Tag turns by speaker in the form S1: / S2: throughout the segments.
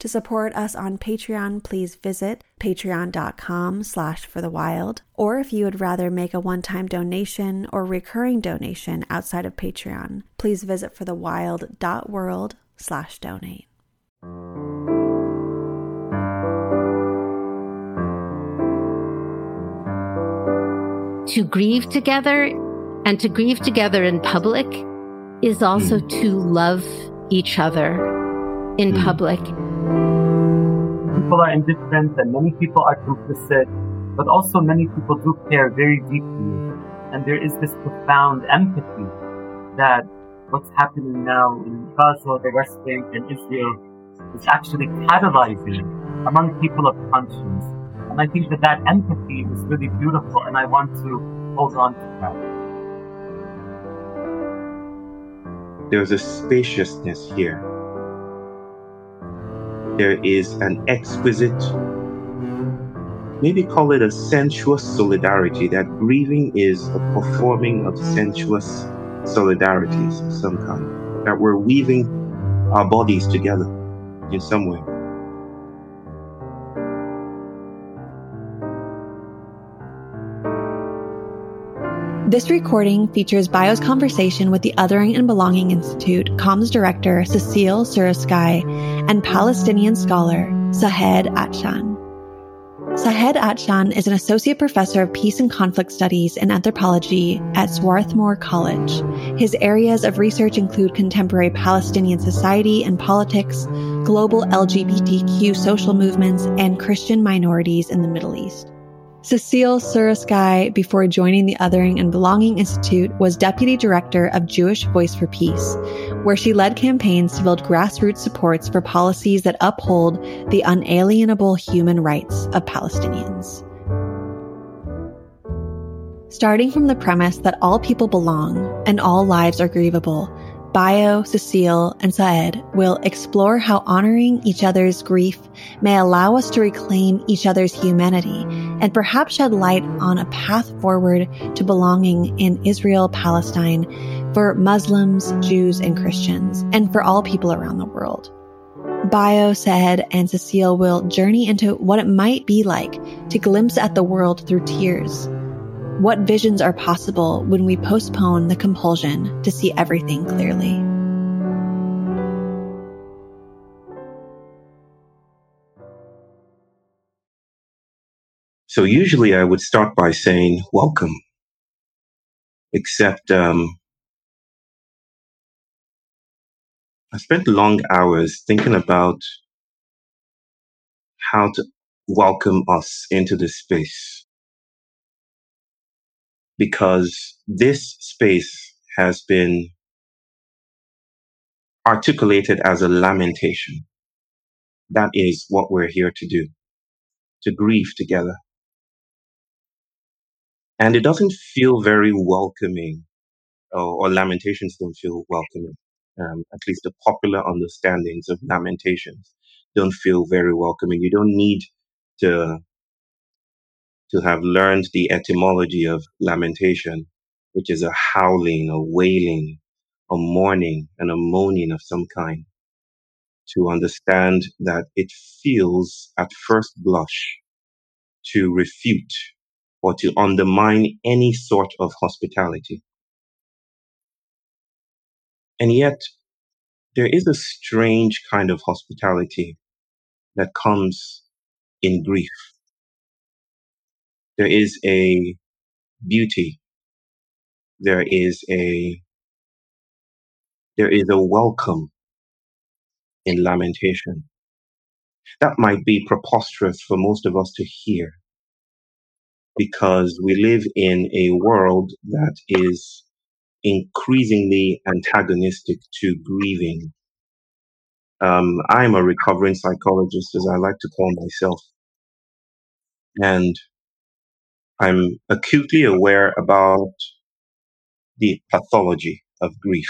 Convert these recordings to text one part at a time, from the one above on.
S1: To support us on Patreon, please visit patreon.com slash for the wild. Or if you would rather make a one-time donation or recurring donation outside of Patreon, please visit forthewild.world slash donate.
S2: To grieve together and to grieve together in public is also mm. to love each other in mm. public
S3: people are indifferent and many people are complicit, but also many people do care very deeply. And there is this profound empathy that what's happening now in Gaza, the West Bank, and Israel is actually catalyzing among people of conscience. And I think that that empathy is really beautiful, and I want to hold on to that.
S4: There's a spaciousness here there is an exquisite, maybe call it a sensuous solidarity, that grieving is a performing of sensuous solidarities of some kind, that we're weaving our bodies together in some way.
S1: This recording features Bayo's conversation with the Othering and Belonging Institute comms director Cecilie Surasky and Palestinian scholar Sa'ed Atshan. Sa'ed Atshan is an associate professor of peace and conflict studies and anthropology at Swarthmore College. His areas of research include contemporary Palestinian society and politics, global LGBTQ social movements, and Christian minorities in the Middle East. Cecilie Surasky, before joining the Othering and Belonging Institute, was deputy director of Jewish Voice for Peace, where she led campaigns to build grassroots supports for policies that uphold the unalienable human rights of Palestinians. Starting from the premise that all people belong and all lives are grievable, Bayo, Cecilie, and Sa'ed will explore how honoring each other's grief may allow us to reclaim each other's humanity and perhaps shed light on a path forward to belonging in Israel, Palestine for Muslims, Jews, and Christians, and for all people around the world. Bayo, Sa'ed, and Cecilie will journey into what it might be like to glimpse at the world through tears what visions are possible when we postpone the compulsion to see everything clearly?
S4: So usually I would start by saying welcome, except um, I spent long hours thinking about how to welcome us into this space because this space has been articulated as a lamentation. That is what we're here to do, to grieve together. And it doesn't feel very welcoming, or, or lamentations don't feel welcoming. Um, at least the popular understandings of lamentations don't feel very welcoming. You don't need to to have learned the etymology of lamentation, which is a howling, a wailing, a mourning, and a moaning of some kind, to understand that it feels at first blush to refute or to undermine any sort of hospitality. And yet, there is a strange kind of hospitality that comes in grief there is a beauty. There is a there is a welcome in lamentation. That might be preposterous for most of us to hear because we live in a world that is increasingly antagonistic to grieving. Um, I'm a recovering psychologist, as I like to call myself, and I'm acutely aware about the pathology of grief.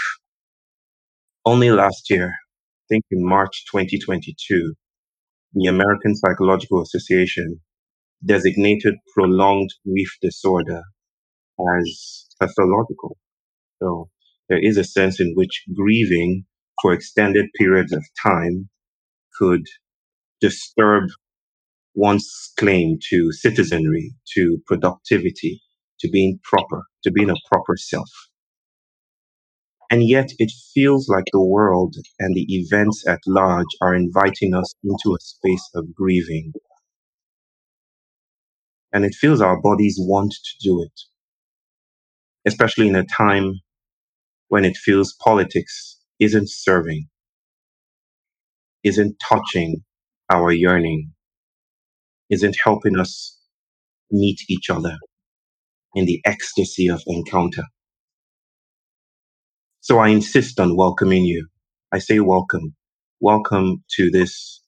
S4: Only last year, I think in March 2022, the American Psychological Association designated prolonged grief disorder as pathological. So there is a sense in which grieving for extended periods of time could disturb one's claim to citizenry, to productivity, to being proper, to being a proper self. And yet it feels like the world and the events at large are inviting us into a space of grieving. And it feels our bodies want to do it, especially in a time when it feels politics isn't serving, isn't touching our yearning, isn't helping us meet each other in the ecstasy of encounter. So I insist on welcoming you. I say welcome. Welcome to this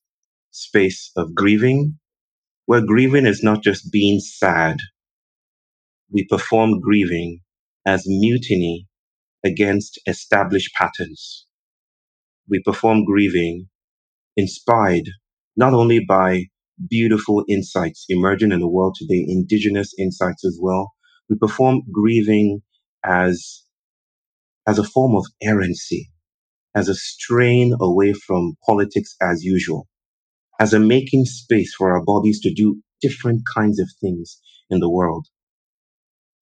S4: space of grieving, where grieving is not just being sad. We perform grieving as mutiny against established patterns. We perform grieving inspired not only by beautiful insights emerging in the world today, indigenous insights as well. We perform grieving as, as a form of errancy, as a strain away from politics as usual, as a making space for our bodies to do different kinds of things in the world.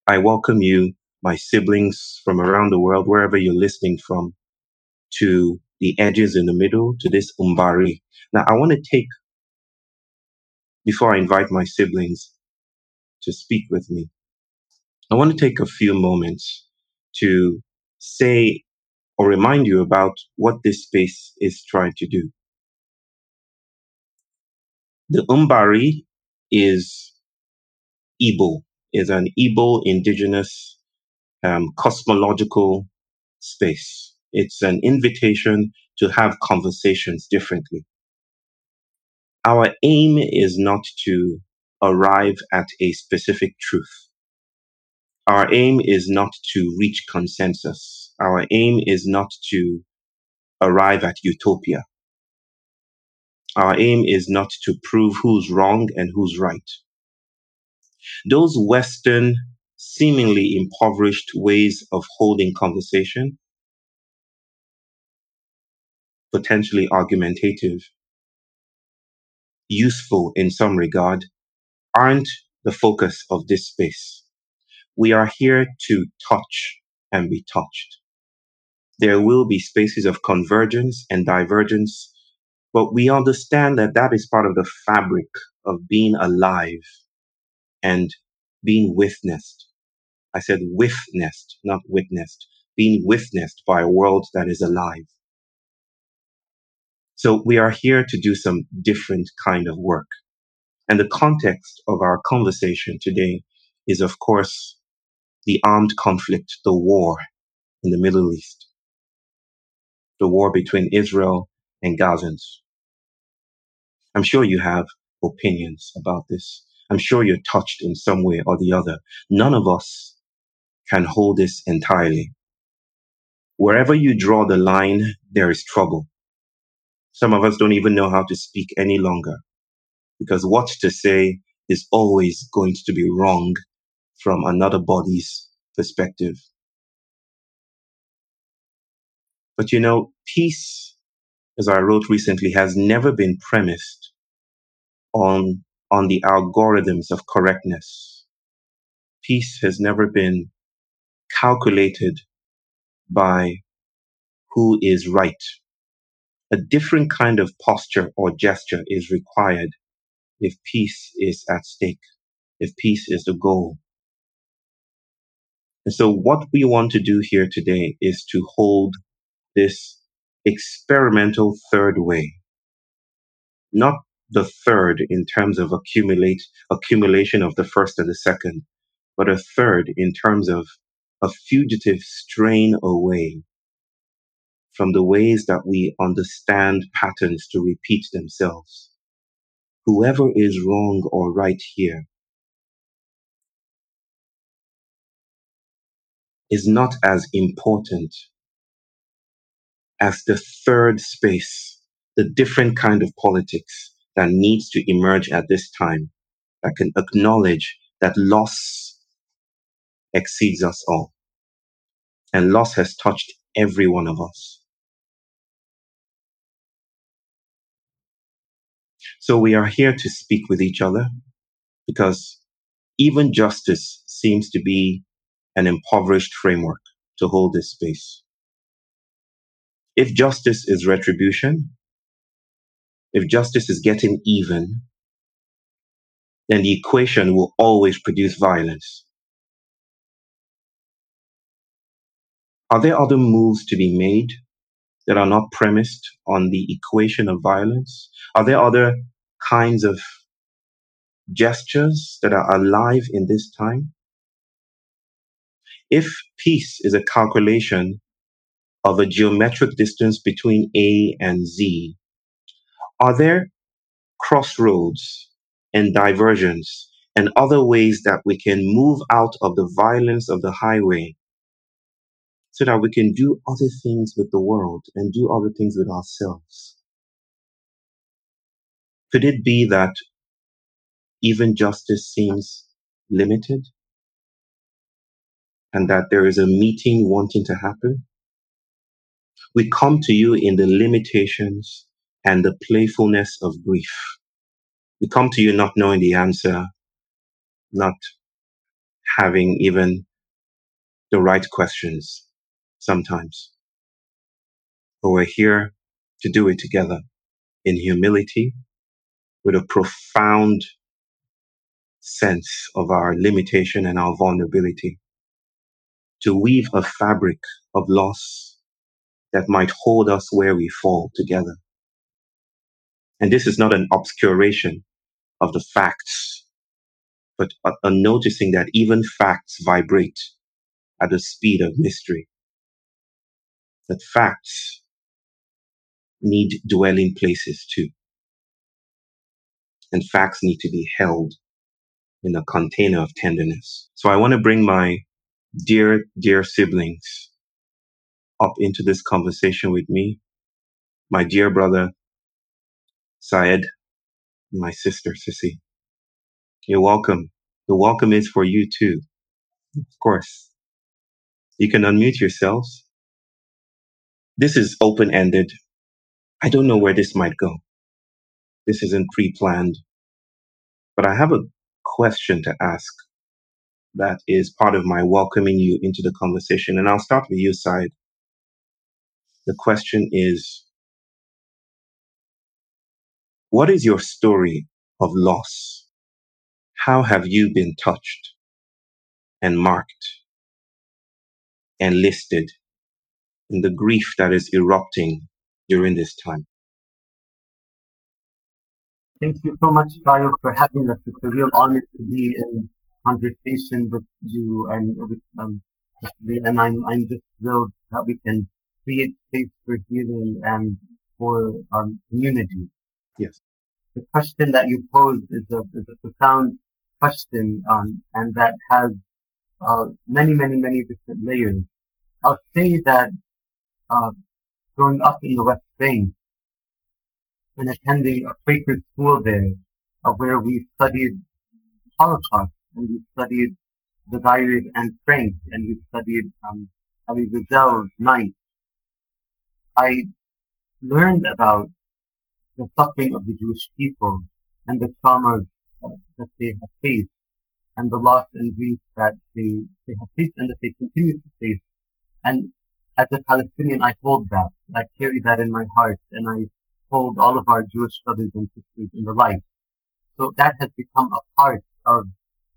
S4: I welcome you, my siblings from around the world, wherever you're listening from, to the edges in the middle, to this Umbari. Now, I want to take before I invite my siblings to speak with me, I want to take a few moments to say or remind you about what this space is trying to do. The Umbari is Igbo, is an Igbo indigenous um, cosmological space. It's an invitation to have conversations differently our aim is not to arrive at a specific truth. Our aim is not to reach consensus. Our aim is not to arrive at utopia. Our aim is not to prove who's wrong and who's right. Those Western, seemingly impoverished ways of holding conversation, potentially argumentative, useful in some regard, aren't the focus of this space. We are here to touch and be touched. There will be spaces of convergence and divergence, but we understand that that is part of the fabric of being alive and being witnessed. I said witnessed, not witnessed, being witnessed by a world that is alive. So we are here to do some different kind of work. And the context of our conversation today is, of course, the armed conflict, the war in the Middle East, the war between Israel and Gazans. I'm sure you have opinions about this. I'm sure you're touched in some way or the other. None of us can hold this entirely. Wherever you draw the line, there is trouble. Some of us don't even know how to speak any longer because what to say is always going to be wrong from another body's perspective. But you know, peace, as I wrote recently, has never been premised on, on the algorithms of correctness. Peace has never been calculated by who is right a different kind of posture or gesture is required if peace is at stake, if peace is the goal. And so what we want to do here today is to hold this experimental third way, not the third in terms of accumulate, accumulation of the first and the second, but a third in terms of a fugitive strain away from the ways that we understand patterns to repeat themselves. Whoever is wrong or right here is not as important as the third space, the different kind of politics that needs to emerge at this time that can acknowledge that loss exceeds us all. And loss has touched every one of us. So we are here to speak with each other because even justice seems to be an impoverished framework to hold this space. If justice is retribution, if justice is getting even, then the equation will always produce violence. Are there other moves to be made that are not premised on the equation of violence? Are there other kinds of gestures that are alive in this time? If peace is a calculation of a geometric distance between A and Z, are there crossroads and diversions and other ways that we can move out of the violence of the highway so that we can do other things with the world and do other things with ourselves? Could it be that even justice seems limited and that there is a meeting wanting to happen? We come to you in the limitations and the playfulness of grief. We come to you not knowing the answer, not having even the right questions sometimes. But we're here to do it together in humility with a profound sense of our limitation and our vulnerability to weave a fabric of loss that might hold us where we fall together. And this is not an obscuration of the facts, but a, a noticing that even facts vibrate at the speed of mystery. That facts need dwelling places too. And facts need to be held in a container of tenderness. So I want to bring my dear, dear siblings up into this conversation with me. My dear brother, Sa'ed, my sister, Sissy. You're welcome. The welcome is for you too. Of course. You can unmute yourselves. This is open ended. I don't know where this might go. This isn't pre planned. But I have a question to ask that is part of my welcoming you into the conversation. And I'll start with you, Sa'ed. The question is What is your story of loss? How have you been touched and marked and listed in the grief that is erupting during this time?
S3: Thank you so much, Bayo, for having us. It's a real honor to be in conversation with you and with um, and I'm I'm just thrilled that we can create space for healing and for um, community.
S4: Yes.
S3: The question that you posed is a, is a profound question, um, and that has uh, many, many, many different layers. I'll say that uh, growing up in the West Bank and attending a Quaker school there, uh, where we studied Holocaust and we studied the diary Anne Frank and we studied um, Elie Wiesel's Night. I learned about the suffering of the Jewish people and the traumas uh, that they have faced and the loss and grief that they, they have faced and that they continue to face. And as a Palestinian, I hold that. I carry that in my heart and I hold all of our Jewish brothers and sisters in the light. So that has become a part of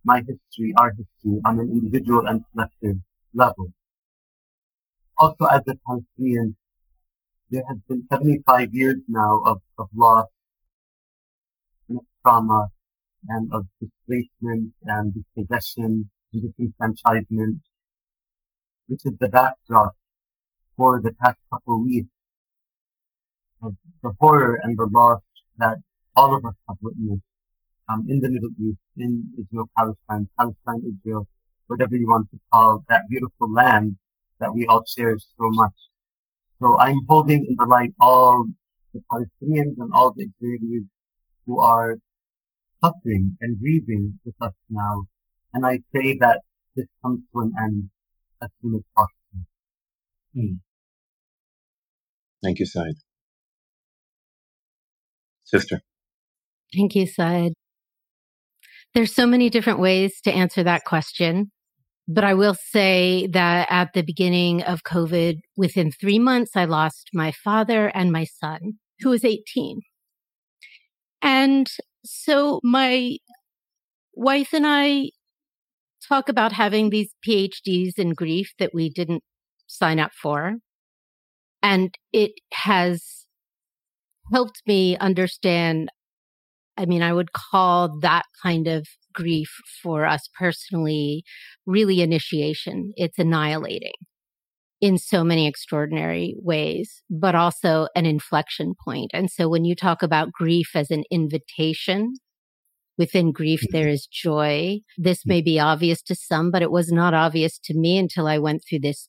S3: my history, our history on an individual and collective level. Also as a Palestinian, there has been 75 years now of, of loss and of trauma and of displacement and dispossession and disenfranchisement, which is the backdrop for the past couple weeks of the horror and the loss that all of us have witnessed um, in the Middle East, in Israel, Palestine, Palestine, Israel, whatever you want to call that beautiful land that we all cherish so much. So I'm holding in the light all the Palestinians and all the Israelis who are suffering and grieving with us now. And I pray that this comes to an end as soon as possible.
S4: Hmm. Thank you, Sa'ed. Sister.
S2: Thank you, Sa'ed. There's so many different ways to answer that question. But I will say that at the beginning of COVID, within three months, I lost my father and my son, who was 18. And so my wife and I talk about having these PhDs in grief that we didn't sign up for. And it has helped me understand. I mean, I would call that kind of grief for us personally really initiation. It's annihilating in so many extraordinary ways, but also an inflection point. And so when you talk about grief as an invitation, within grief, mm-hmm. there is joy. This may be obvious to some, but it was not obvious to me until I went through this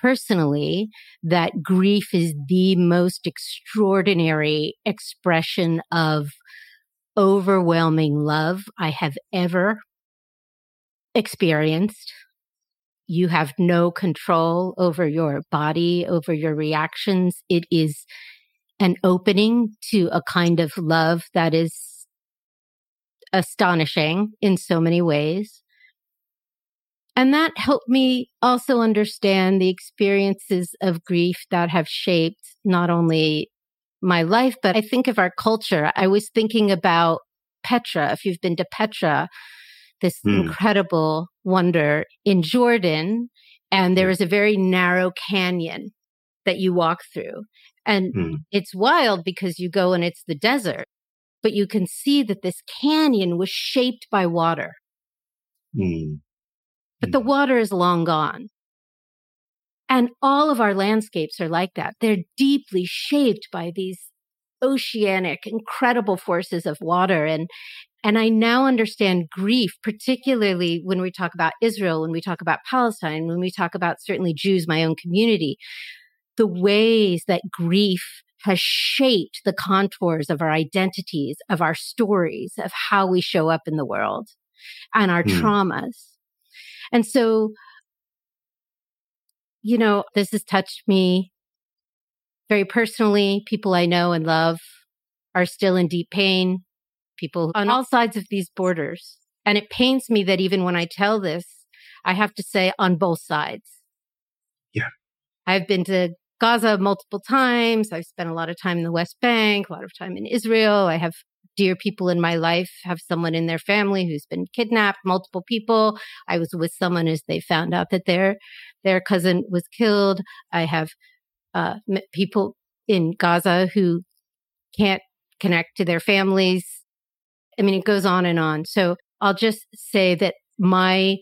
S2: personally that grief is the most extraordinary expression of overwhelming love I have ever experienced. You have no control over your body, over your reactions. It is an opening to a kind of love that is astonishing in so many ways. And that helped me also understand the experiences of grief that have shaped not only my life, but I think of our culture. I was thinking about Petra. If you've been to Petra, this mm. incredible wonder in Jordan, and there is a very narrow canyon that you walk through. And mm. it's wild because you go and it's the desert, but you can see that this canyon was shaped by water. Mm. But the hmm. water is long gone. And all of our landscapes are like that. They're deeply shaped by these oceanic, incredible forces of water. And, and I now understand grief, particularly when we talk about Israel, when we talk about Palestine, when we talk about certainly Jews, my own community, the ways that grief has shaped the contours of our identities, of our stories, of how we show up in the world and our mm. traumas. And so you know, this has touched me very personally. People I know and love are still in deep pain, people on all sides of these borders. And it pains me that even when I tell this, I have to say on both sides.
S4: Yeah.
S2: I've been to Gaza multiple times. I've spent a lot of time in the West Bank, a lot of time in Israel. I have dear people in my life have someone in their family who's been kidnapped, multiple people. I was with someone as they found out that their their cousin was killed. I have uh, people in Gaza who can't connect to their families. I mean, it goes on and on. So I'll just say that my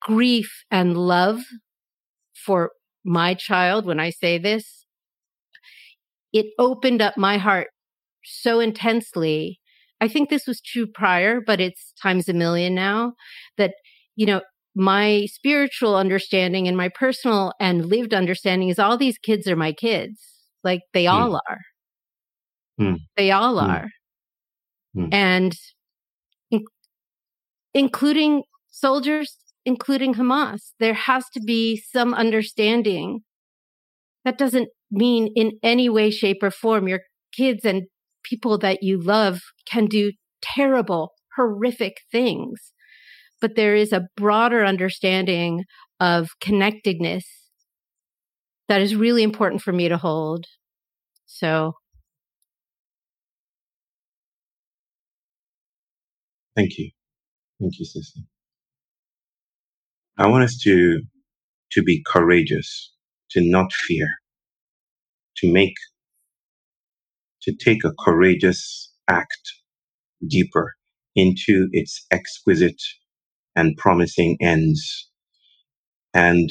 S2: grief and love for my child, when I say this, it opened up my heart so intensely. I think this was true prior, but it's times a million now that, you know, my spiritual understanding and my personal and lived understanding is all these kids are my kids. Like they mm. all are. Mm. They all mm. are. Hmm. And in- including soldiers, including Hamas, there has to be some understanding. That doesn't mean in any way, shape, or form your kids and people that you love can do terrible, horrific things. But there is a broader understanding of connectedness that is really important for me to hold. So.
S4: Thank you. Thank you, sister. I want us to, to be courageous, to not fear, to make to take a courageous act deeper into its exquisite and promising ends. And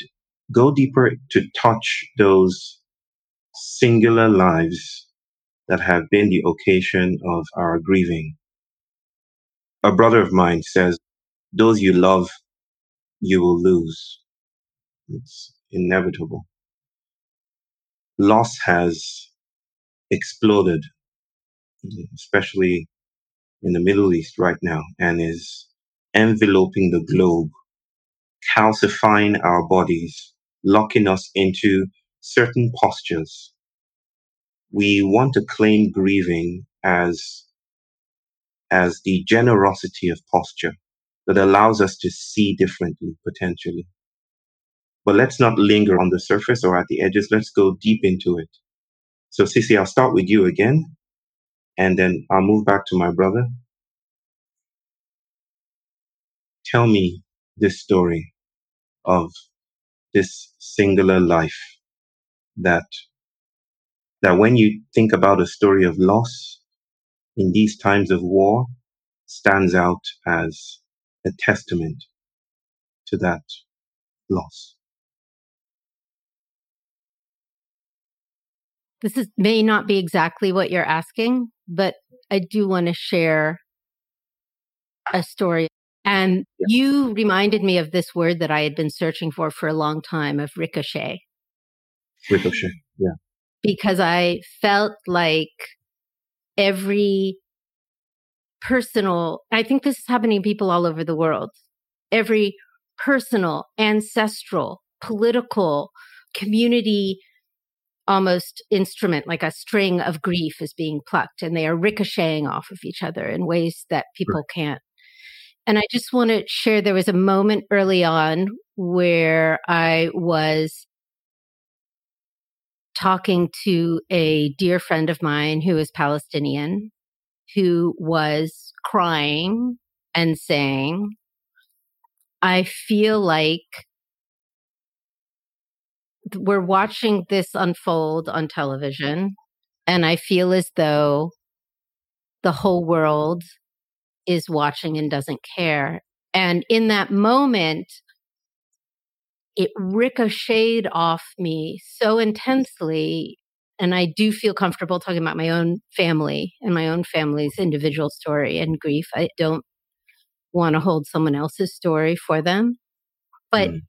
S4: go deeper to touch those singular lives that have been the occasion of our grieving. A brother of mine says, those you love, you will lose. It's inevitable. Loss has exploded, especially in the Middle East right now, and is enveloping the globe, calcifying our bodies, locking us into certain postures. We want to claim grieving as, as the generosity of posture that allows us to see differently potentially. But let's not linger on the surface or at the edges. Let's go deep into it. So, Sissy, I'll start with you again, and then I'll move back to my brother. Tell me this story of this singular life that that when you think about a story of loss in these times of war stands out as a testament to that loss.
S2: This is, may not be exactly what you're asking, but I do want to share a story. And yeah. you reminded me of this word that I had been searching for for a long time of ricochet.
S4: Ricochet, yeah.
S2: Because I felt like every personal, I think this is happening to people all over the world. Every personal, ancestral, political, community almost instrument, like a string of grief is being plucked and they are ricocheting off of each other in ways that people right. can't. And I just want to share there was a moment early on where I was talking to a dear friend of mine who is Palestinian, who was crying and saying, I feel like we're watching this unfold on television, and I feel as though the whole world is watching and doesn't care. And in that moment, it ricocheted off me so intensely. And I do feel comfortable talking about my own family and my own family's individual story and grief. I don't want to hold someone else's story for them. But mm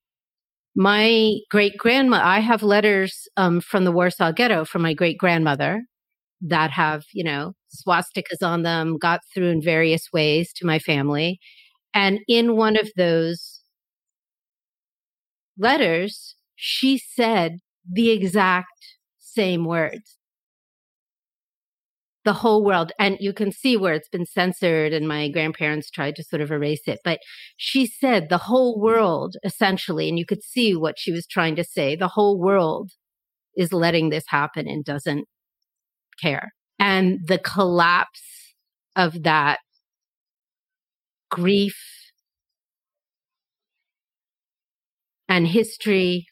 S2: my great grandma, I have letters um, from the Warsaw Ghetto from my great grandmother that have, you know, swastikas on them, got through in various ways to my family. And in one of those letters, she said the exact same words the whole world. And you can see where it's been censored, and my grandparents tried to sort of erase it. But she said the whole world, essentially, and you could see what she was trying to say the whole world is letting this happen and doesn't care. And the collapse of that grief and history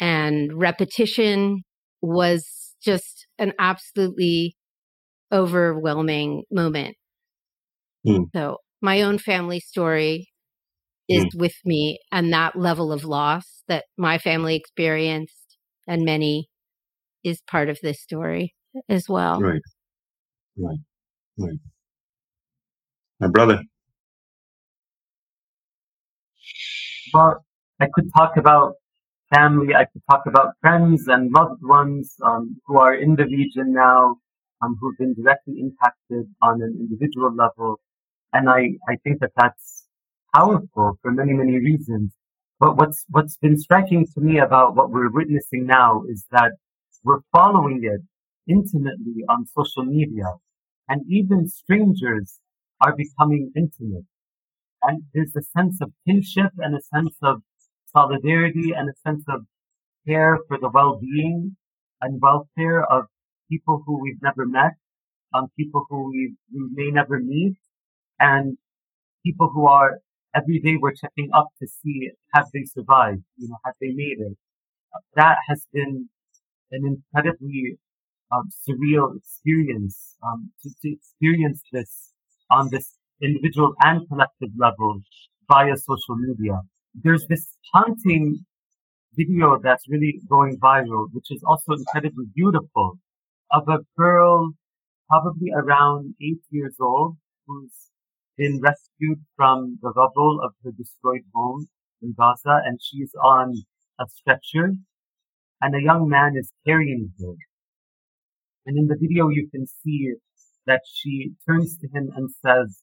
S2: and repetition was just an absolutely overwhelming moment. Mm. So my own family story is mm. with me and that level of loss that my family experienced and many is part of this story as well.
S4: Right. Right. Right. My brother.
S3: Well, I could talk about family. I could talk about friends and loved ones um, who are in the region now, um, who've been directly impacted on an individual level. And I, I think that that's powerful for many, many reasons. But what's, what's been striking to me about what we're witnessing now is that we're following it intimately on social media and even strangers are becoming intimate. And there's a sense of kinship and a sense of solidarity and a sense of care for the well-being and welfare of people who we've never met, um, people who we, we may never meet, and people who are every day we're checking up to see have they survived, you know, have they made it. That has been an incredibly um, surreal experience um, to, to experience this on this individual and collective level via social media there's this haunting video that's really going viral, which is also incredibly beautiful, of a girl probably around eight years old who's been rescued from the rubble of her destroyed home in Gaza and she's on a stretcher and a young man is carrying her. And in the video you can see that she turns to him and says,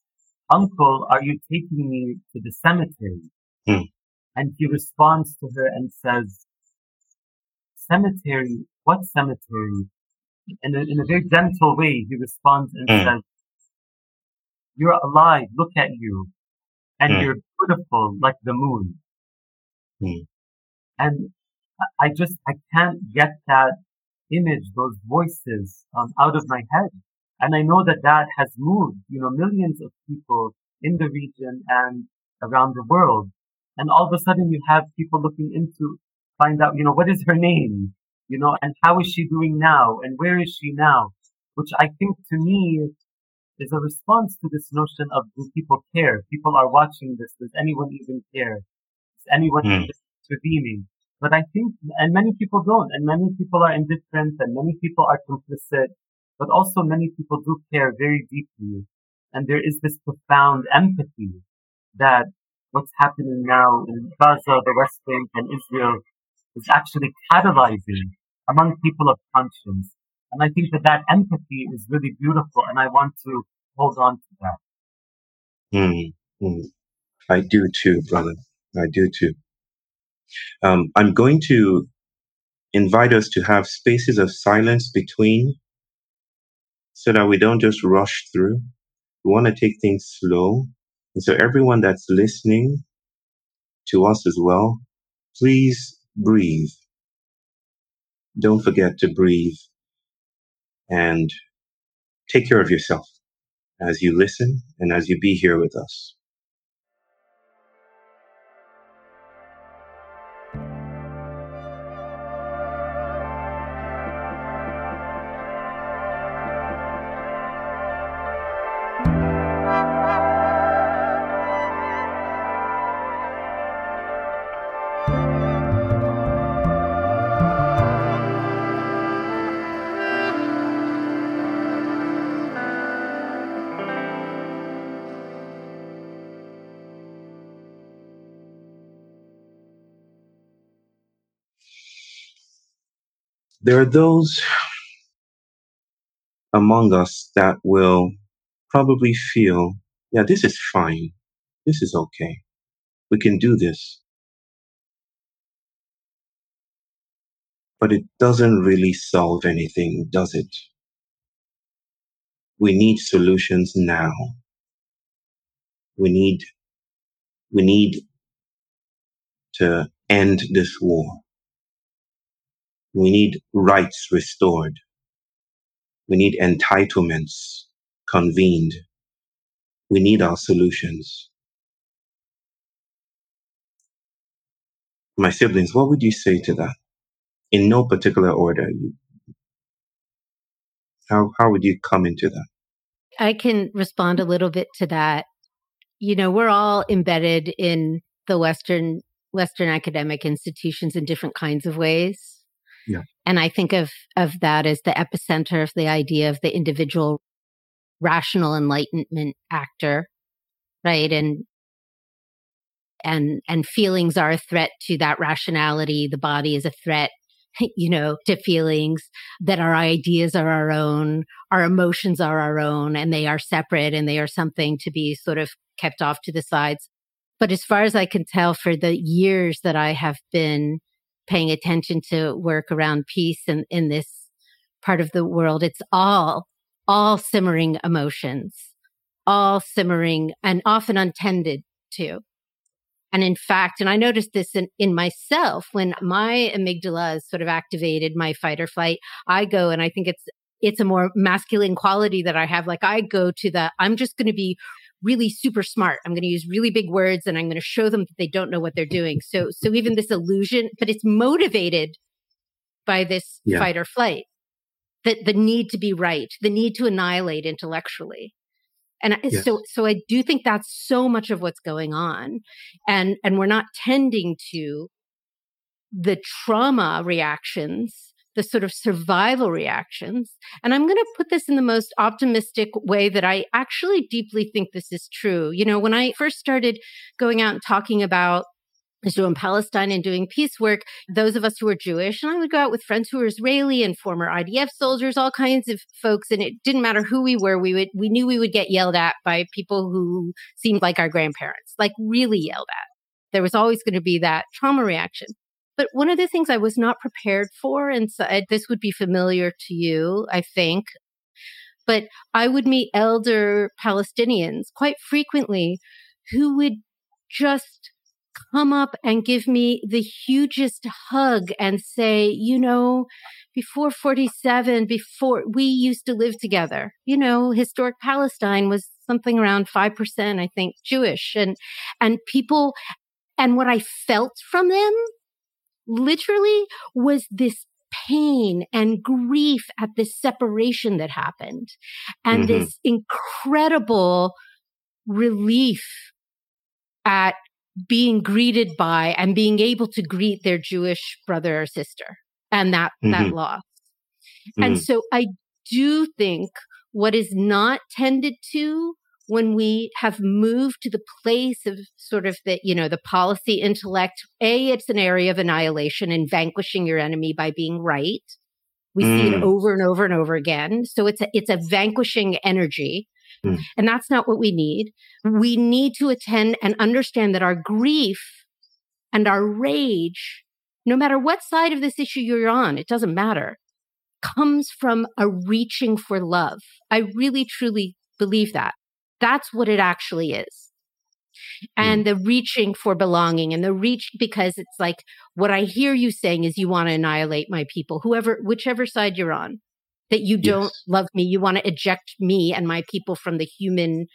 S3: Uncle, are you taking me to the cemetery?
S4: Hmm.
S3: And he responds to her and says, Cemetery? What cemetery? In a, in a very gentle way, he responds and
S4: Hmm.
S3: says, You're alive, look at you. And
S4: Hmm.
S3: you're beautiful like the moon.
S4: Hmm.
S3: And I- I just, I can't get that image, those voices um, out of my head. And I know that that has moved, you know, millions of people in the region and around the world. And all of a sudden you have people looking into, find out, you know, what is her name? You know, and how is she doing now? And where is she now? Which I think to me is a response to this notion of do people care? People are watching this. Does anyone even care? Is anyone
S4: hmm.
S3: even intervening? But I think, and many people don't, and many people are indifferent, and many people are complicit, but also many people do care very deeply. And there is this profound empathy that what's happening now in Gaza, the West Bank, and Israel is actually catalyzing among people of conscience. And I think that that empathy is really beautiful, and I want to hold on to that.
S4: Hmm. Hmm. I do too, brother. I do too. Um, I'm going to invite us to have spaces of silence between so that we don't just rush through. We want to take things slow. And so everyone that's listening to us as well, please breathe. Don't forget to breathe and take care of yourself as you listen and as you be here with us. There are those among us that will probably feel, yeah, this is fine. This is okay. We can do this. But it doesn't really solve anything, does it? We need solutions now. We need, we need to end this war. We need rights restored. We need entitlements convened. We need our solutions. My siblings, what would you say to that? In no particular order. How, how would you come into that?
S2: I can respond a little bit to that. You know, we're all embedded in the Western Western academic institutions in different kinds of ways.
S4: Yeah.
S2: And I think of of that as the epicenter of the idea of the individual rational enlightenment actor, right? And and and feelings are a threat to that rationality. The body is a threat, you know, to feelings that our ideas are our own, our emotions are our own, and they are separate and they are something to be sort of kept off to the sides. But as far as I can tell, for the years that I have been paying attention to work around peace in, in this part of the world, it's all, all simmering emotions, all simmering and often untended too. And in fact, and I noticed this in, in myself when my amygdala is sort of activated, my fight or flight, I go and I think it's, it's a more masculine quality that I have. Like I go to the, I'm just going to be really super smart. I'm going to use really big words and I'm going to show them that they don't know what they're doing. So, so even this illusion, but it's motivated by this
S4: Yeah.
S2: fight or flight, that the need to be right, the need to annihilate intellectually. And I-
S4: Yes.
S2: so, so I do think that's so much of what's going on. And, and we're not tending to the trauma reactions, the sort of survival reactions. And I'm going to put this in the most optimistic way that I actually deeply think this is true. You know, when I first started going out and talking about Israel and Palestine and doing peace work, those of us who were Jewish, and I would go out with friends who were Israeli and former IDF soldiers, all kinds of folks, and it didn't matter who we were. We would we knew we would get yelled at by people who seemed like our grandparents, like really yelled at. There was always going to be that trauma reaction. But one of the things I was not prepared for, and so this would be familiar to you, I think, but I would meet elder Palestinians quite frequently who would just come up and give me the hugest hug and say, you know, before 47, before we used to live together, you know, historic Palestine was something around 5%, I think, Jewish and, and people, and what I felt from them literally was this pain and grief at this separation that happened and mm-hmm. this incredible relief at being greeted by and being able to greet their Jewish brother or sister and that, mm-hmm. that loss. Mm-hmm. And so I do think what is not tended to when we have moved to the place of sort of the, you know, the policy intellect, A, it's an area of annihilation and vanquishing your enemy by being right. We mm. see it mm. over and over and over again. So it's a, it's a vanquishing energy. Mm. And that's not what we need. We need to attend and understand that our grief and our rage, no matter what side of this issue you're on, it doesn't matter, comes from a reaching for love. I really truly believe that. That's what it actually is. And mm. the reaching for belonging and the reach, because it's like what I hear you saying is you want to annihilate my people, whoever, whichever side you're on that you don't yes. love me. You want to eject me and my people from the human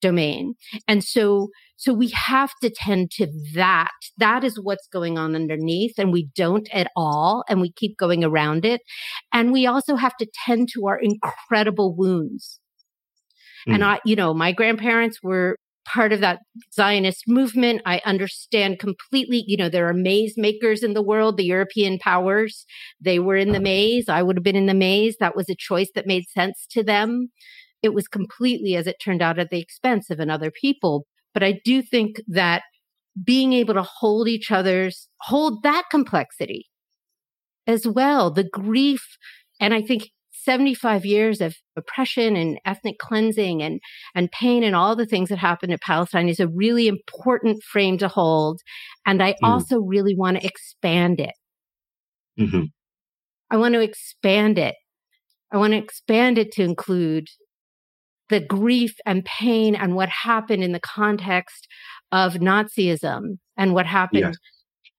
S2: domain. And so, so we have to tend to that. That is what's going on underneath and we don't at all. And we keep going around it. And we also have to tend to our incredible wounds. Mm. And I, you know, my grandparents were part of that Zionist movement. I understand completely, you know, there are maze makers in the world, the European powers. They were in the maze. I would have been in the maze. That was a choice that made sense to them. It was completely, as it turned out, at the expense of another people. But I do think that being able to hold each other's, hold that complexity as well, the grief. And I think 75 years of oppression and ethnic cleansing and, and pain and all the things that happened in Palestine is a really important frame to hold. And I mm. also really want to expand it. Mm-hmm. I want to expand it. I want to expand it to include the grief and pain and what happened in the context of Nazism and what happened yes.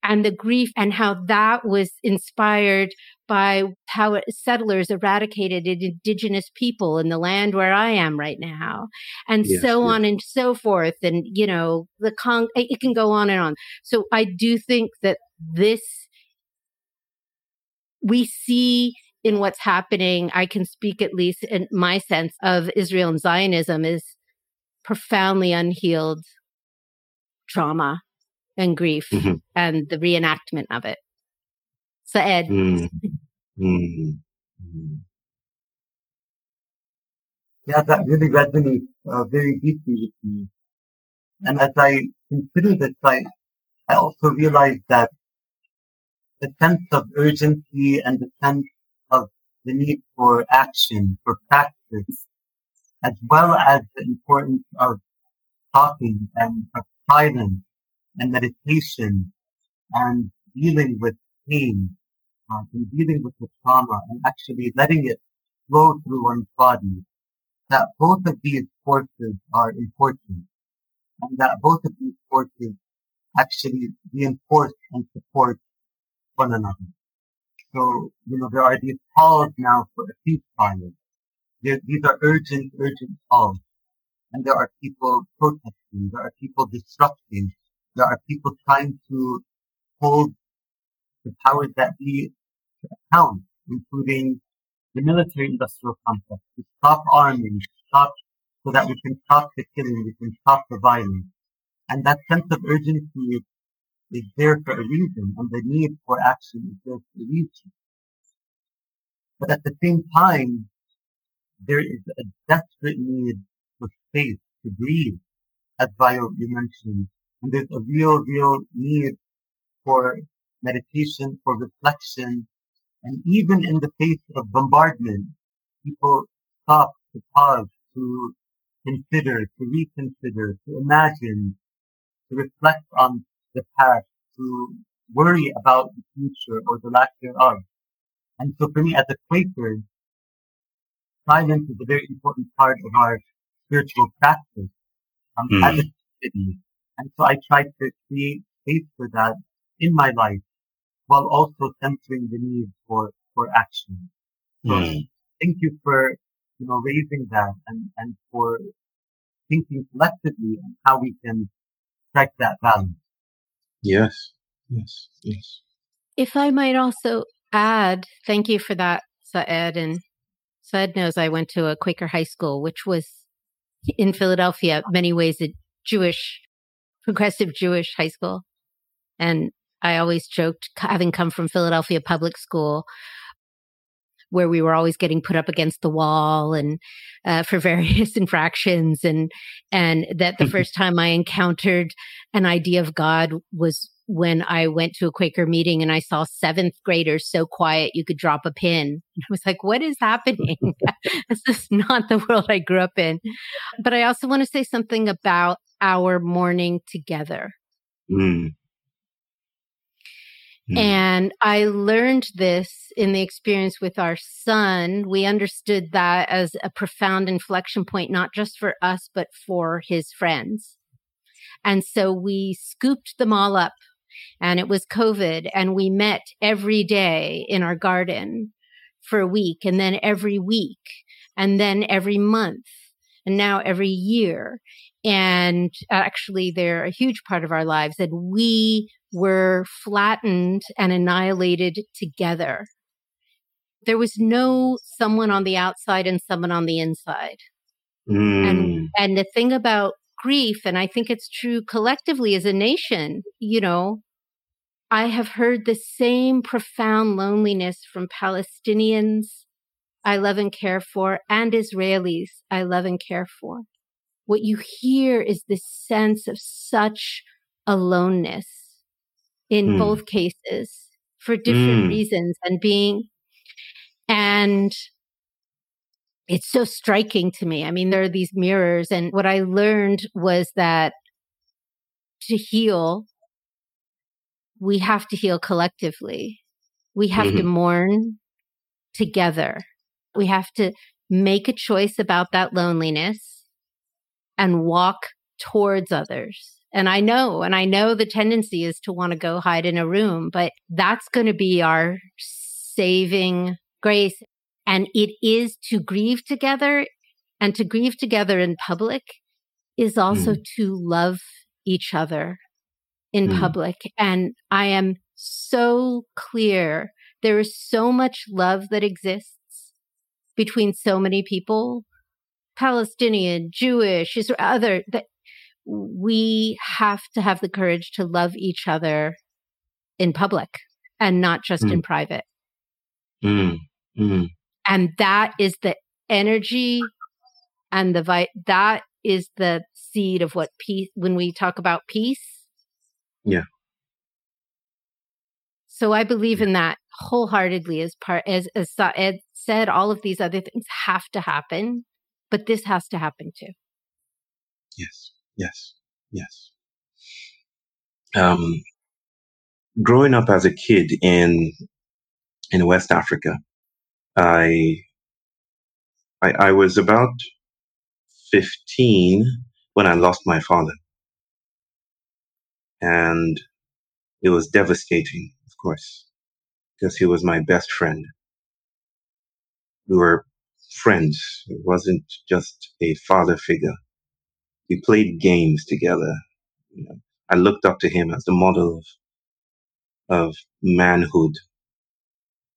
S2: And the grief and how that was inspired by how settlers eradicated indigenous people in the land where I am right now, and yes, so yes. on and so forth. And, you know, the con, it can go on and on. So I do think that this, we see in what's happening, I can speak at least in my sense of Israel and Zionism is profoundly unhealed trauma and grief mm-hmm. and the reenactment of it. Sa'ed. Mm. Mm-hmm.
S3: Yeah, that really resonates uh, very deeply with me. And as I consider this, I, I also realize that the sense of urgency and the sense of the need for action, for practice, as well as the importance of talking and of silence and meditation and dealing with pain uh, in dealing with the trauma and actually letting it flow through one's body, that both of these forces are important and that both of these forces actually reinforce and support one another. So, you know, there are these calls now for a ceasefire. There, these are urgent, urgent calls. And there are people protesting. There are people disrupting. There are people trying to hold the powers that be to account, including the military industrial complex, to stop arming, stop so that we can stop the killing, we can stop the violence. And that sense of urgency is there for a reason and the need for action is there for a reason. But at the same time, there is a desperate need for space to breathe, as Bayo you mentioned. And there's a real, real need for meditation, for reflection. And even in the face of bombardment, people stop to pause, to consider, to reconsider, to imagine, to reflect on the past, to worry about the future or the lack thereof. And so for me as a Quaker, silence is a very important part of our spiritual practice um, mm. as a city. And so I try to create space for that in my life while also centering the need for, for action. So mm. thank you for, you know, raising that and, and for thinking collectively on how we can strike that balance.
S4: Yes, yes, yes.
S2: If I might also add, thank you for that, Sa'ed. And Sa'ed knows I went to a Quaker high school, which was in Philadelphia, many ways a Jewish, progressive Jewish high school. And I always joked, having come from Philadelphia public school, where we were always getting put up against the wall and uh, for various infractions and and that the first time I encountered an idea of God was when I went to a Quaker meeting and I saw seventh graders so quiet you could drop a pin. And I was like, what is happening? this is not the world I grew up in. But I also want to say something about our morning together. Mm. Mm. And I learned this in the experience with our son. We understood that as a profound inflection point, not just for us, but for his friends. And so we scooped them all up and it was COVID and we met every day in our garden for a week and then every week and then every month and now every year. And actually they're a huge part of our lives and we were flattened and annihilated together. There was no someone on the outside and someone on the inside. Mm. And, and the thing about grief, and I think it's true collectively as a nation, you know, I have heard the same profound loneliness from Palestinians I love and care for and Israelis I love and care for. What you hear is this sense of such aloneness in mm. both cases for different mm. reasons and being and it's so striking to me. I mean, there are these mirrors and what I learned was that to heal, we have to heal collectively. We have mm-hmm. to mourn together. We have to make a choice about that loneliness and walk towards others. And I know, and I know the tendency is to want to go hide in a room, but that's going to be our saving grace. And it is to grieve together and to grieve together in public is also mm. to love each other in mm. public. And I am so clear. There is so much love that exists between so many people, Palestinian, Jewish, Israel, other, that we have to have the courage to love each other in public and not just mm. in private. Mm. Mm. And that is the energy and the vi- that is the seed of what peace when we talk about peace.
S4: Yeah.
S2: So I believe in that wholeheartedly as part as as Ed said all of these other things have to happen, but this has to happen too.
S4: Yes. Yes, yes. Um, growing up as a kid in in West Africa, I I, I was about fifteen when I lost my father, and it was devastating, of course, because he was my best friend. We were friends. It wasn't just a father figure we played games together. You know, I looked up to him as the model of of manhood.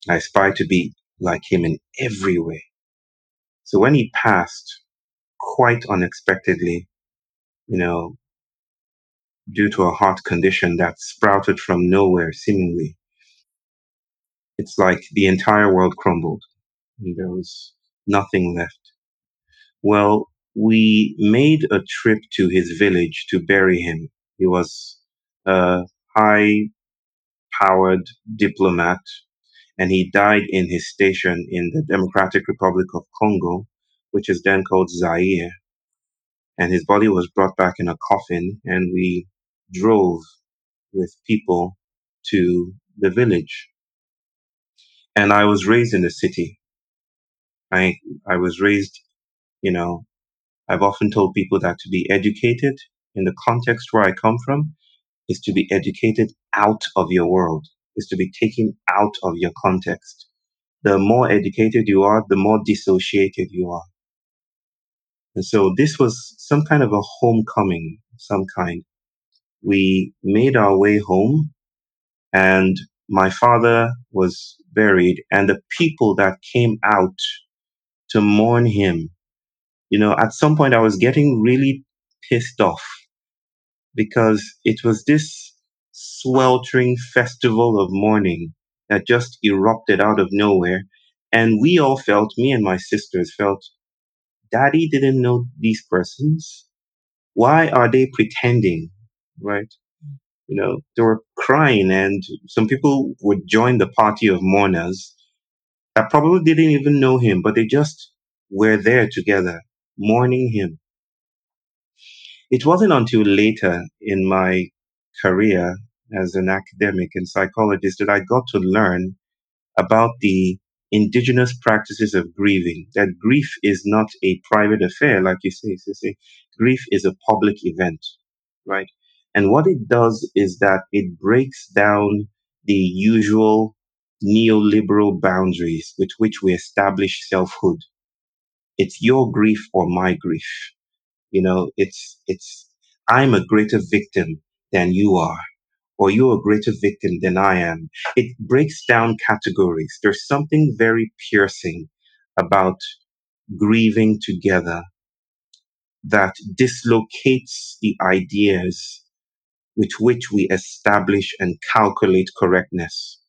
S4: I aspired to be like him in every way. So when he passed, quite unexpectedly, you know, due to a heart condition that sprouted from nowhere, seemingly. It's like the entire world crumbled and there was nothing left. Well, we made a trip to his village to bury him. He was a high powered diplomat and he died in his station in the Democratic Republic of Congo, which is then called Zaire. And his body was brought back in a coffin and we drove with people to the village. And I was raised in the city. I, I was raised, you know, I've often told people that to be educated in the context where I come from is to be educated out of your world, is to be taken out of your context. The more educated you are, the more dissociated you are. And so this was some kind of a homecoming, some kind. We made our way home and my father was buried and the people that came out to mourn him, you know, at some point I was getting really pissed off because it was this sweltering festival of mourning that just erupted out of nowhere. And we all felt, me and my sisters felt, daddy didn't know these persons. Why are they pretending? Right? You know, they were crying and some people would join the party of mourners that probably didn't even know him, but they just were there together, mourning him. It wasn't until later in my career as an academic and psychologist that I got to learn about the indigenous practices of grieving, that grief is not a private affair, like you say, say, grief is a public event, right? And what it does is that it breaks down the usual neoliberal boundaries with which we establish selfhood. It's your grief or my grief. You know, it's, it's, I'm a greater victim than you are, or you're a greater victim than I am. It breaks down categories. There's something very piercing about grieving together that dislocates the ideas with which we establish and calculate correctness.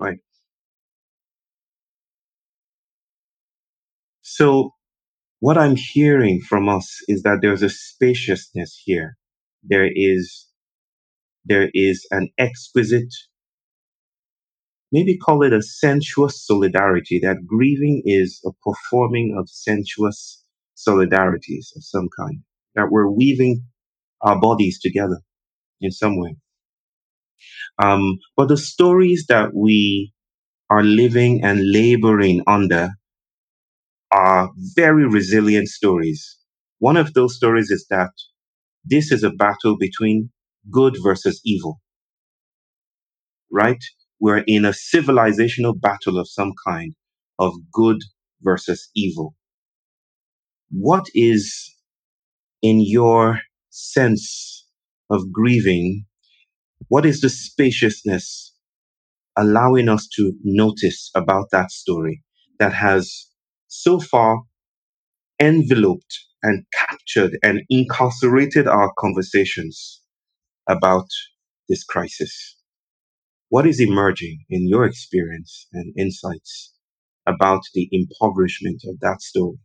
S4: Right. So what I'm hearing from us is that there's a spaciousness here. There is, there is an exquisite, maybe call it a sensuous solidarity, that grieving is a performing of sensuous solidarities of some kind, that we're weaving our bodies together in some way. Um, but the stories that we are living and laboring under are very resilient stories. One of those stories is that this is a battle between good versus evil. Right? We're in a civilizational battle of some kind of good versus evil. What is in your sense of grieving? What is the spaciousness allowing us to notice about that story that has so far enveloped and captured and incarcerated our conversations about this crisis. What is emerging in your experience and insights about the impoverishment of that story?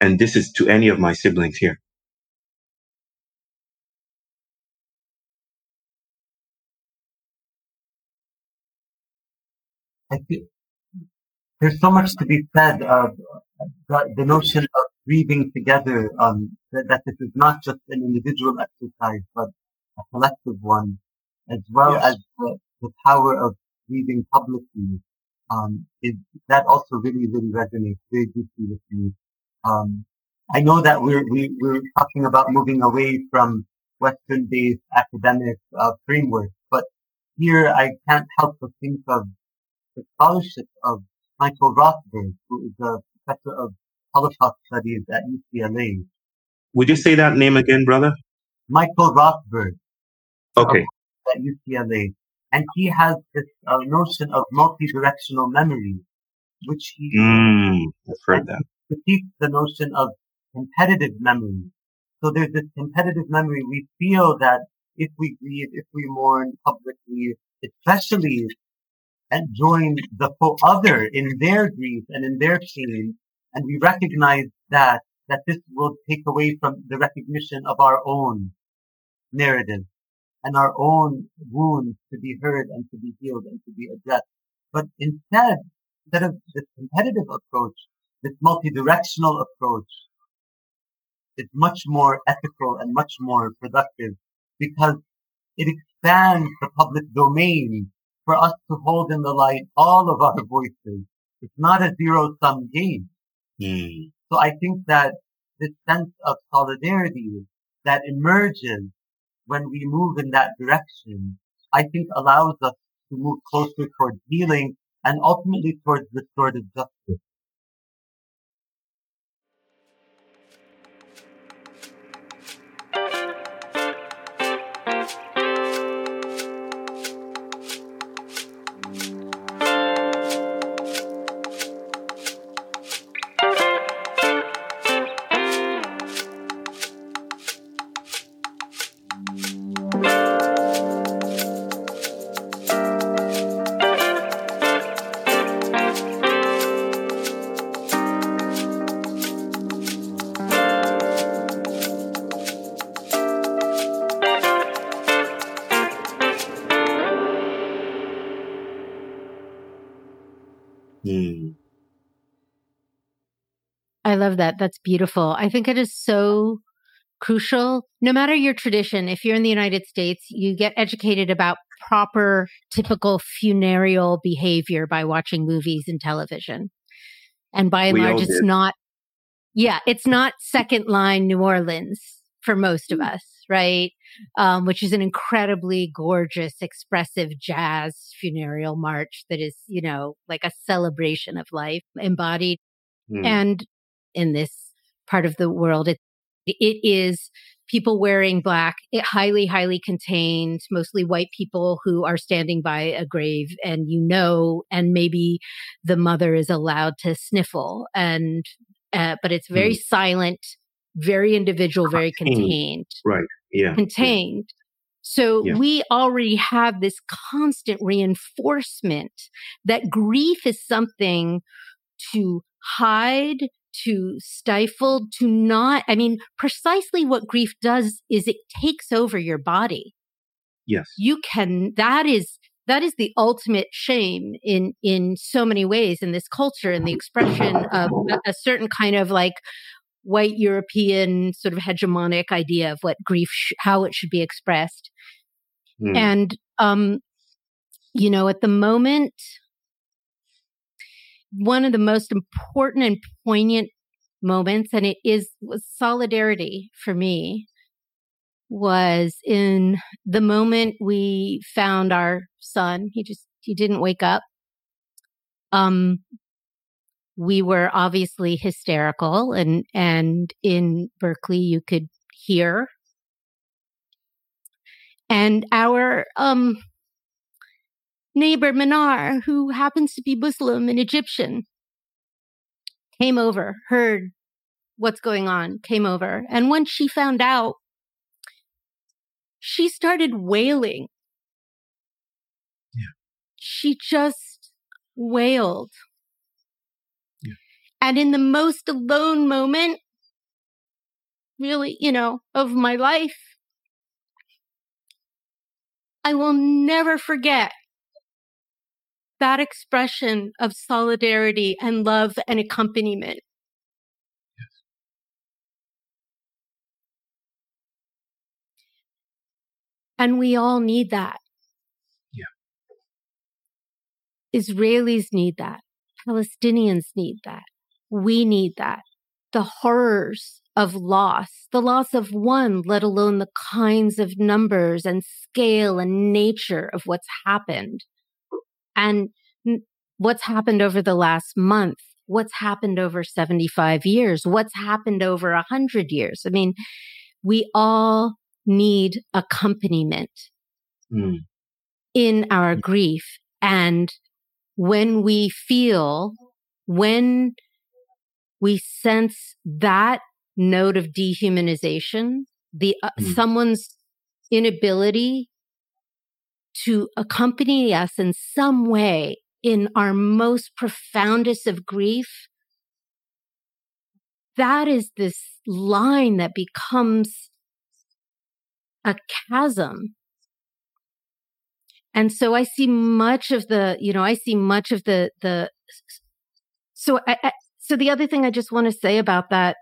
S4: And this is to any of my siblings here.
S3: I there's so much to be said of the, the notion of grieving together, um, that, that, this is not just an individual exercise, but a collective one, as well yes. as the, the, power of grieving publicly. Um, is, that also really, really resonates very deeply with me. Um, I know that we're, we, are we are talking about moving away from Western-based academic uh, frameworks, but here I can't help but think of the scholarship of Michael Rothberg, who is a professor of Holocaust studies at UCLA.
S4: Would you say that name again, brother?
S3: Michael Rothberg.
S4: Okay.
S3: At UCLA. And he has this uh, notion of multi-directional memory, which he
S4: mm, I've heard that.
S3: critiques the notion of competitive memory, So there's this competitive memory. We feel that if we grieve, if we mourn publicly, especially and join the other in their grief and in their pain, and we recognize that, that this will take away from the recognition of our own narrative and our own wounds to be heard and to be healed and to be addressed. But instead, instead of this competitive approach, this multi-directional approach is much more ethical and much more productive because it expands the public domain for us to hold in the light all of our voices. It's not a zero sum game. Mm. So I think that this sense of solidarity that emerges when we move in that direction, I think allows us to move closer towards healing and ultimately towards restorative justice.
S2: I love that. That's beautiful. I think it is so crucial. No matter your tradition, if you're in the United States, you get educated about proper, typical funereal behavior by watching movies and television. And by and we large, it's did. not, yeah, it's not second line New Orleans for most of us, right? Um, which is an incredibly gorgeous, expressive jazz funereal march that is, you know, like a celebration of life embodied. Mm. And in this part of the world. It, it is people wearing black, it highly, highly contained, mostly white people who are standing by a grave and you know, and maybe the mother is allowed to sniffle and, uh, but it's very mm. silent, very individual, very contained.
S4: Right. Yeah.
S2: Contained. Yeah. So yeah. we already have this constant reinforcement that grief is something to hide, to stifle, to not, I mean, precisely what grief does is it takes over your body.
S4: Yes.
S2: You can, that is, that is the ultimate shame in, in so many ways in this culture and the expression of a, certain kind of like white European sort of hegemonic idea of what grief, sh- how it should be expressed. Mm. And, um, you know, at the moment, one of the most important and poignant moments, and it is solidarity for me, was in the moment we found our son. He just he didn't wake up. Um, we were obviously hysterical, and and in Berkeley you could hear. And our um neighbor Manar, who happens to be Muslim and Egyptian, came over, heard what's going on, came over. And once she found out, she started wailing.
S4: Yeah.
S2: She just wailed. Yeah. And in the most alone moment, really, you know, of my life, I will never forget that expression of solidarity and love and accompaniment. Yes. And we all need that.
S4: Yeah.
S2: Israelis need that. Palestinians need that. We need that. The horrors of loss, the loss of one, let alone the kinds of numbers and scale and nature of what's happened and what's happened over the last month, what's happened over 75 years, what's happened over 100 years. I mean, we all need accompaniment mm. in our grief. And when we feel, when we sense that note of dehumanization, the uh,
S4: Mm.
S2: someone's inability to accompany us in some way in our most profoundest of grief. That is this line that becomes a chasm. And so I see much of the, you know, I see much of the, the, so I, I so the other thing I just want to say about that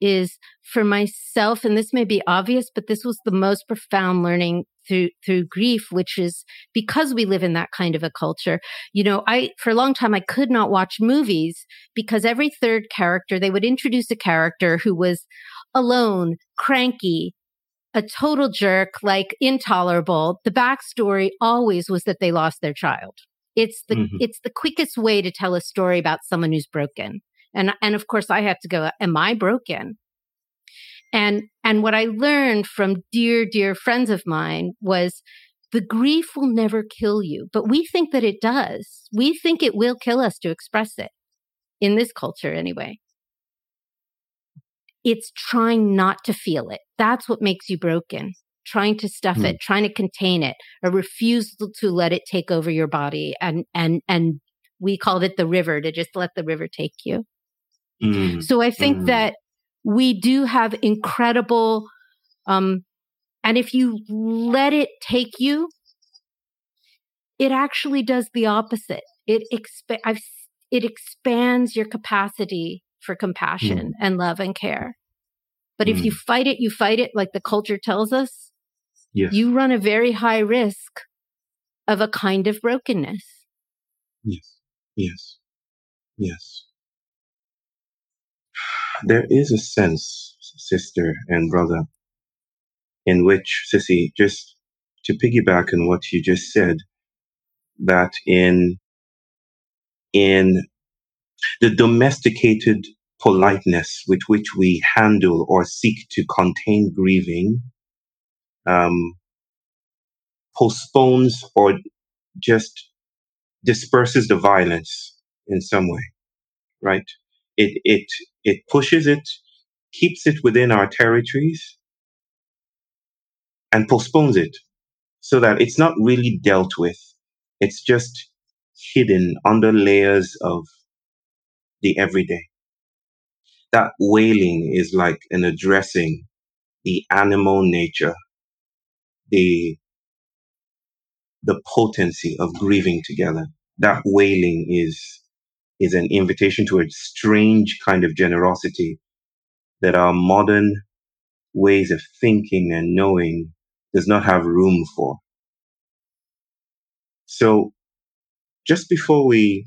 S2: is for myself, and this may be obvious, but this was the most profound learning through through grief, which is because we live in that kind of a culture. You know, I for a long time I could not watch movies because every third character they would introduce a character who was alone, cranky, a total jerk, like intolerable. The backstory always was that they lost their child. It's the
S4: Mhm.
S2: it's the quickest way to tell a story about someone who's broken. And and of course I have to go, am I broken? And and what I learned from dear dear friends of mine was the grief will never kill you, but we think that it does. We think it will kill us to express it in this culture anyway. It's trying not to feel it. That's what makes you broken. Trying to stuff
S4: Hmm.
S2: it, trying to contain it, a refusal to let it take over your body and and and we called it the river to just let the river take you.
S4: Mm.
S2: So I think
S4: Mm.
S2: that we do have incredible, um, and if you let it take you, it actually does the opposite. It exp- I've, it expands your capacity for compassion and love and care. But if you fight it, you fight it like the culture tells us,
S4: Yes.
S2: you run a very high risk of a kind of brokenness.
S4: Yes. Yes. Yes. There is a sense, sister and brother, in which, Sissy, just to piggyback on what you just said, that in in the domesticated politeness with which we handle or seek to contain grieving, um, postpones or just disperses the violence in some way, right? It it it pushes it, keeps it within our territories, and postpones it so that it's not really dealt with. It's just hidden under layers of the everyday. That wailing is like an addressing the animal nature, the the potency of grieving together. That wailing is is an invitation to a strange kind of generosity that our modern ways of thinking and knowing does not have room for. So just before we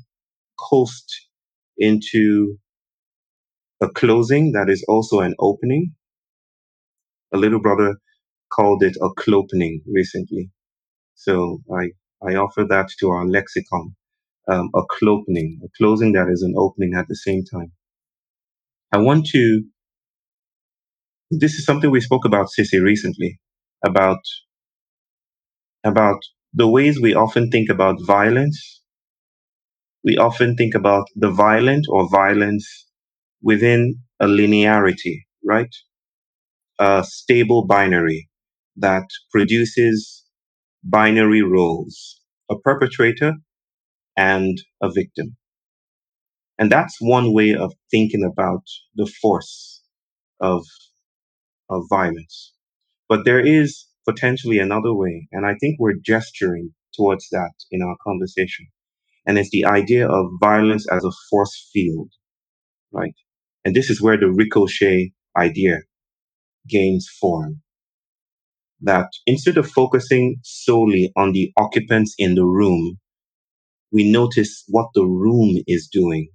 S4: coast into a closing that is also an opening, a little brother called it a clopening recently. So I, I offer that to our lexicon, um, a a closing that is an opening at the same time. I want to, this is something we spoke about, Sissy, recently, about, about the ways we often think about violence. We often think about the violent or violence within a linearity, right? A stable binary that produces binary roles, a perpetrator and a victim. And that's one way of thinking about the force of, of violence. But there is potentially another way, and I think we're gesturing towards that in our conversation. And it's the idea of violence as a force field, right? And this is where the ricochet idea gains form. That instead of focusing solely on the occupants in the room, we notice what the room is doing.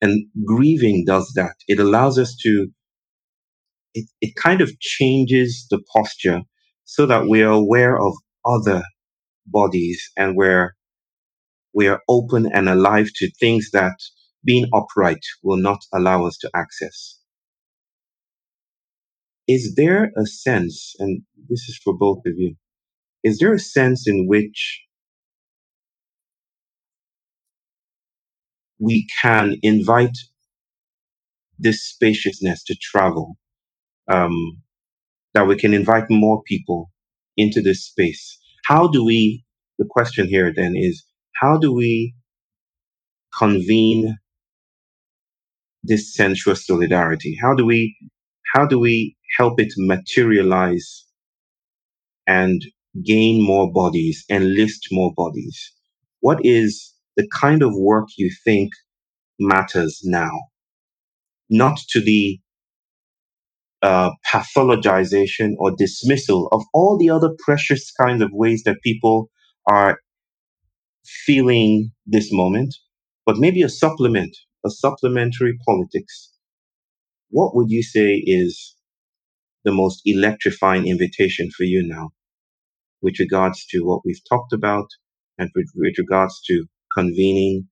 S4: And grieving does that. It allows us to, it, it kind of changes the posture so that we are aware of other bodies and we're, we are open and alive to things that being upright will not allow us to access. Is there a sense, and this is for both of you, is there a sense in which we can invite this spaciousness to travel, um, that we can invite more people into this space. How do we, the question here then is, how do we convene this sensuous solidarity? How do we, how do we help it materialize and gain more bodies, enlist more bodies? What is the kind of work you think matters now? Not to the uh, pathologization or dismissal of all the other precious kinds of ways that people are feeling this moment, but maybe a supplement, a supplementary politics. What would you say is the most electrifying invitation for you now with regards to what we've talked about and with, with regards to convening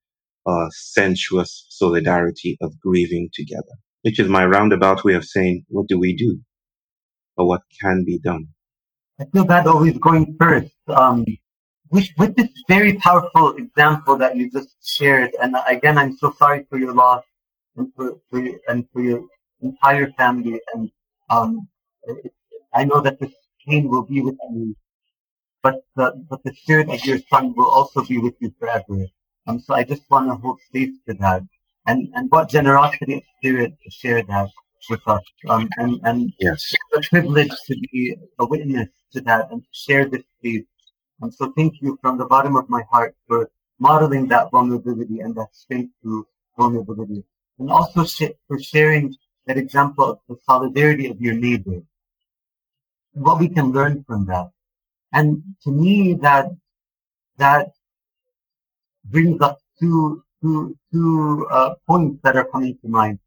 S4: a sensuous solidarity of grieving together, which is my roundabout way of saying, what do we do? Or what can be done?
S3: I feel bad always going first. Um, with, with this very powerful example that you just shared, and again, I'm so sorry for your loss and for, for your, and for your entire family. And um, I know that this pain will be with you, but the but the spirit of your son will also be with you forever. Um, so I just want to hold space for that, and and what generosity of spirit to share that with us. Um, and and
S4: yes,
S3: it's a privilege to be a witness to that and to share this space and so thank you from the bottom of my heart for modeling that vulnerability and that strength through vulnerability. And also sh- for sharing that example of the solidarity of your neighbor. What we can learn from that. And to me, that, that brings up two, two, two, uh, points that are coming to mind.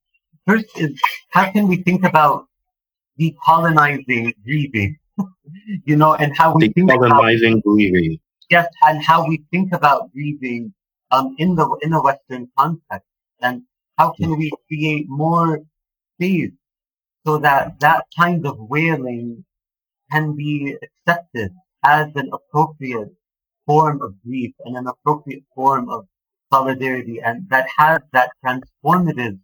S3: First is, how can we think about decolonizing grieving? you know, and how we think about
S4: grieving.
S3: Yes, and how we think about grieving um, in the in a Western context, and how can we create more space so that that kind of wailing can be accepted as an appropriate form of grief and an appropriate form of solidarity, and that has that transformative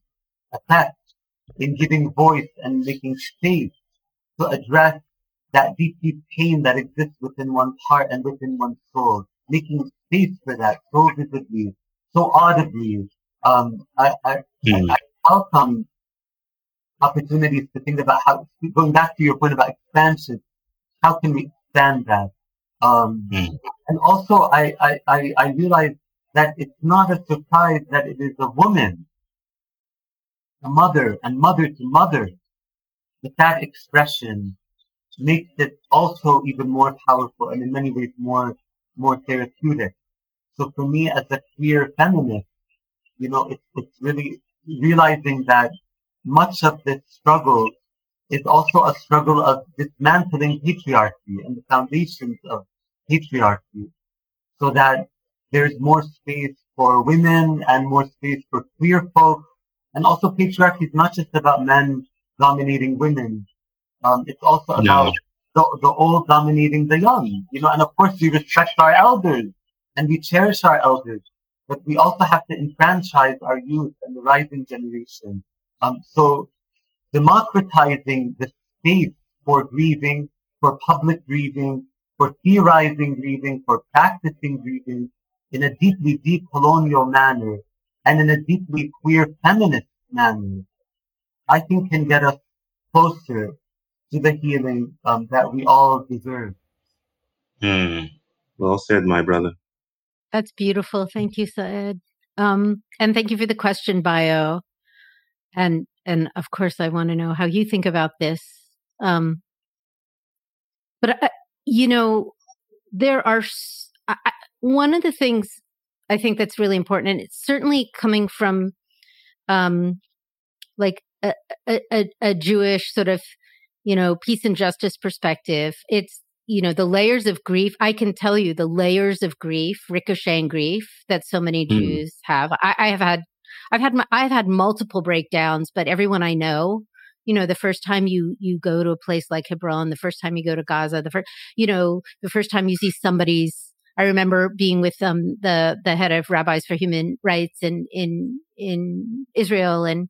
S3: effect in giving voice and making space to address that deep, deep pain that exists within one's heart and within one's soul, making space for that so vividly, so audibly. Um, I, I, mm. I, I welcome opportunities to think about how, going back to your point about expansion, how can we expand that? Um, mm. and also I, I, I, I realize that it's not a surprise that it is a woman, a mother and mother to mother, with that expression makes it also even more powerful and in many ways more more therapeutic. So for me as a queer feminist, you know, it's it's really realizing that much of this struggle is also a struggle of dismantling patriarchy and the foundations of patriarchy so that there's more space for women and more space for queer folk. And also patriarchy is not just about men dominating women. Um, it's also about the, the old dominating the young, you know, and of course we respect our elders and we cherish our elders, but we also have to enfranchise our youth and the rising generation. Um, so democratizing the space for grieving, for public grieving, for theorizing grieving, for practicing grieving in a deeply decolonial manner and in a deeply queer feminist manner, I think can get us closer to the healing um, that we all deserve.
S4: Mm. Well said, my brother.
S2: That's beautiful. Thank you, Sa'ed. Um, and thank you for the question, Bayo. And and of course, I want to know how you think about this. Um, but uh, you know, there are I, one of the things I think that's really important, and it's certainly coming from, um, like a, a, a Jewish sort of you know, peace and justice perspective, it's, you know, the layers of grief. I can tell you the layers of grief, ricocheting grief that so many mm. Jews have. I, I, have had, I've had, my, I've had multiple breakdowns, but everyone I know, you know, the first time you, you go to a place like Hebron, the first time you go to Gaza, the first, you know, the first time you see somebody's, I remember being with um, the the head of Rabbis for Human Rights in in in Israel, and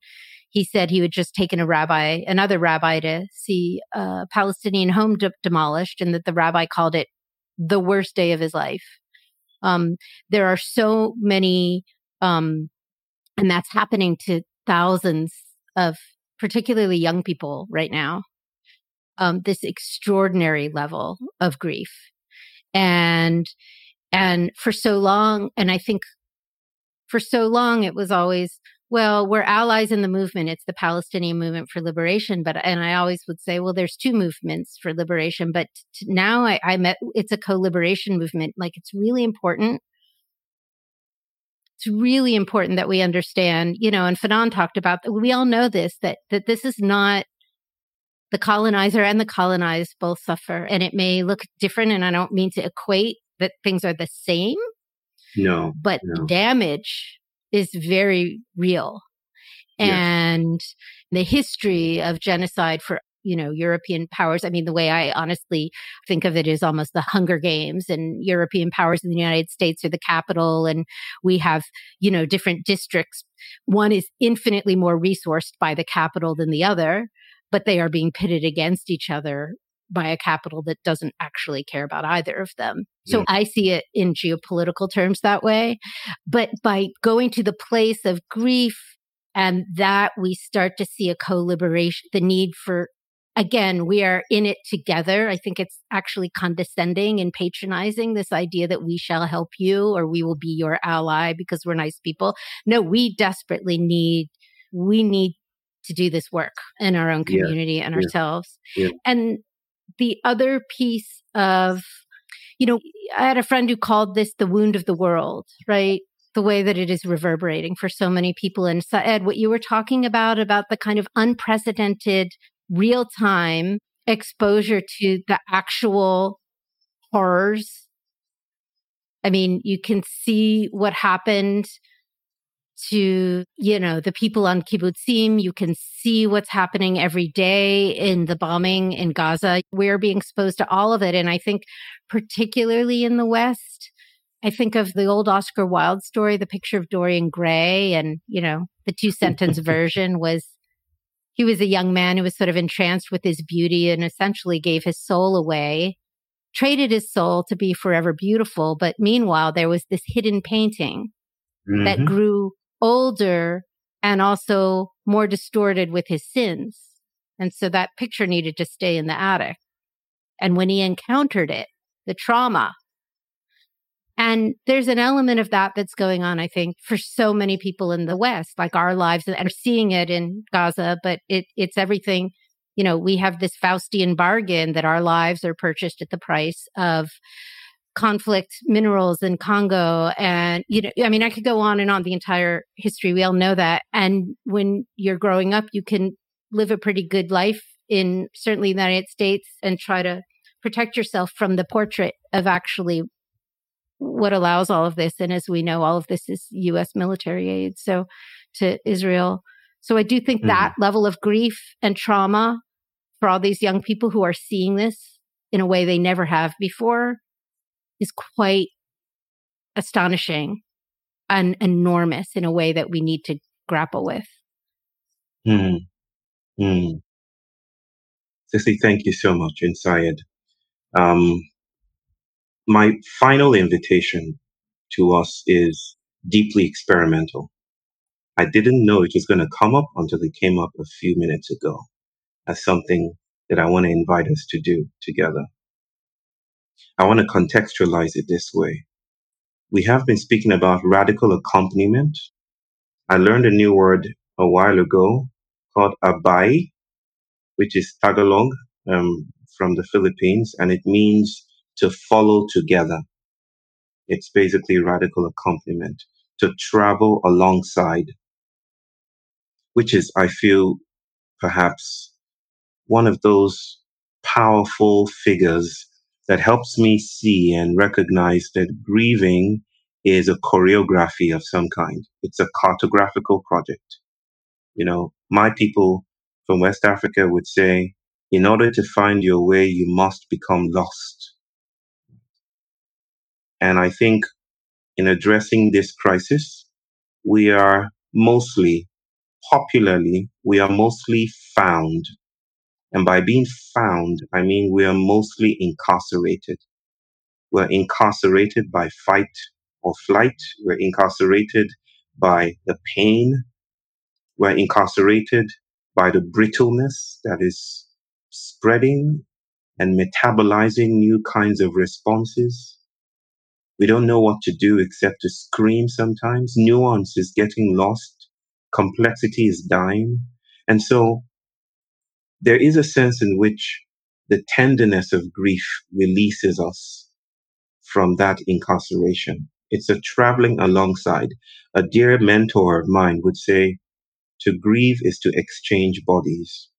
S2: he said he had just taken a rabbi, another rabbi, to see a Palestinian home de- demolished, and that the rabbi called it the worst day of his life. Um, there are so many, um, and that's happening to thousands of particularly young people right now. Um, this extraordinary level of grief, and and for so long, and I think for so long it was always well, we're allies in the movement. It's the Palestinian movement for liberation. But, and I always would say, well, there's two movements for liberation. But now I, I met, it's a co-liberation movement. Like it's really important. It's really important that we understand, you know, and Fanon talked about, we all know this, that, that this is not the colonizer and the colonized both suffer. And it may look different. And I don't mean to equate that things are the same.
S4: No.
S2: But
S4: no.
S2: damage is very real.
S4: Yes.
S2: And the history of genocide for you know European powers. I mean, the way I honestly think of it is almost the Hunger Games, and European powers in the United States are the capital, and we have you know different districts. One is infinitely more resourced by the capital than the other, but they are being pitted against each other by a capital that doesn't actually care about either of them. So yeah. I see it in geopolitical terms that way. But by going to the place of grief and that we start to see a co-liberation, the need for again, we are in it together. I think it's actually condescending and patronizing this idea that we shall help you or we will be your ally because we're nice people. No, we desperately need, we need to do this work in our own community yeah. and yeah. ourselves. Yeah. And the other piece of, you know, I had a friend who called this the wound of the world, right? The way that it is reverberating for so many people. And Ed, what you were talking about, about the kind of unprecedented real time exposure to the actual horrors. I mean, you can see what happened to, you know, the people on kibbutzim. You can see what's happening every day in the bombing in Gaza. We're being exposed to all of it. And I think particularly in the West, I think of the old Oscar Wilde story, the picture of Dorian Gray and, you know, the two sentence version was he was a young man who was sort of entranced with his beauty and essentially gave his soul away, traded his soul to be forever beautiful. But meanwhile, there was this hidden painting mm-hmm. that grew older and also more distorted with his sins. And so that picture needed to stay in the attic. And when he encountered it, the trauma, and there's an element of that that's going on, I think, for so many people in the West, like our lives and are seeing it in Gaza, but it, it's everything. You know, we have this Faustian bargain that our lives are purchased at the price of conflict minerals in Congo. And, you know, I mean, I could go on and on the entire history. We all know that. And when you're growing up, you can live a pretty good life in certainly the United States and try to protect yourself from the portrait of actually what allows all of this. And as we know, all of this is U.S. military aid. So to Israel. So I do think mm-hmm. that level of grief and trauma for all these young people who are seeing this in a way they never have before is quite astonishing and enormous in a way that we need to grapple with.
S4: Hmm. Hmm. Cissy, thank you so much, and Sa'ed. Um, my final invitation to us is deeply experimental. I didn't know it was going to come up until it came up a few minutes ago as something that I want to invite us to do together. I want to contextualize it this way. We have been speaking about radical accompaniment. I learned a new word a while ago called abai, which is Tagalog um, from the Philippines, and it means to follow together. It's basically radical accompaniment, to travel alongside, which is, I feel, perhaps one of those powerful figures that helps me see and recognize that grieving is a choreography of some kind. It's a cartographical project. You know, my people from West Africa would say, in order to find your way, you must become lost. And I think in addressing this crisis, we are mostly popularly, we are mostly found. And by being found, I mean we are mostly incarcerated. We're incarcerated by fight or flight. We're incarcerated by the pain. We're incarcerated by the brittleness that is spreading and metabolizing new kinds of responses. We don't know what to do except to scream sometimes. Nuance is getting lost. Complexity is dying. And so there is a sense in which the tenderness of grief releases us from that incarceration. It's a traveling alongside. A dear mentor of mine would say, to grieve is to exchange bodies.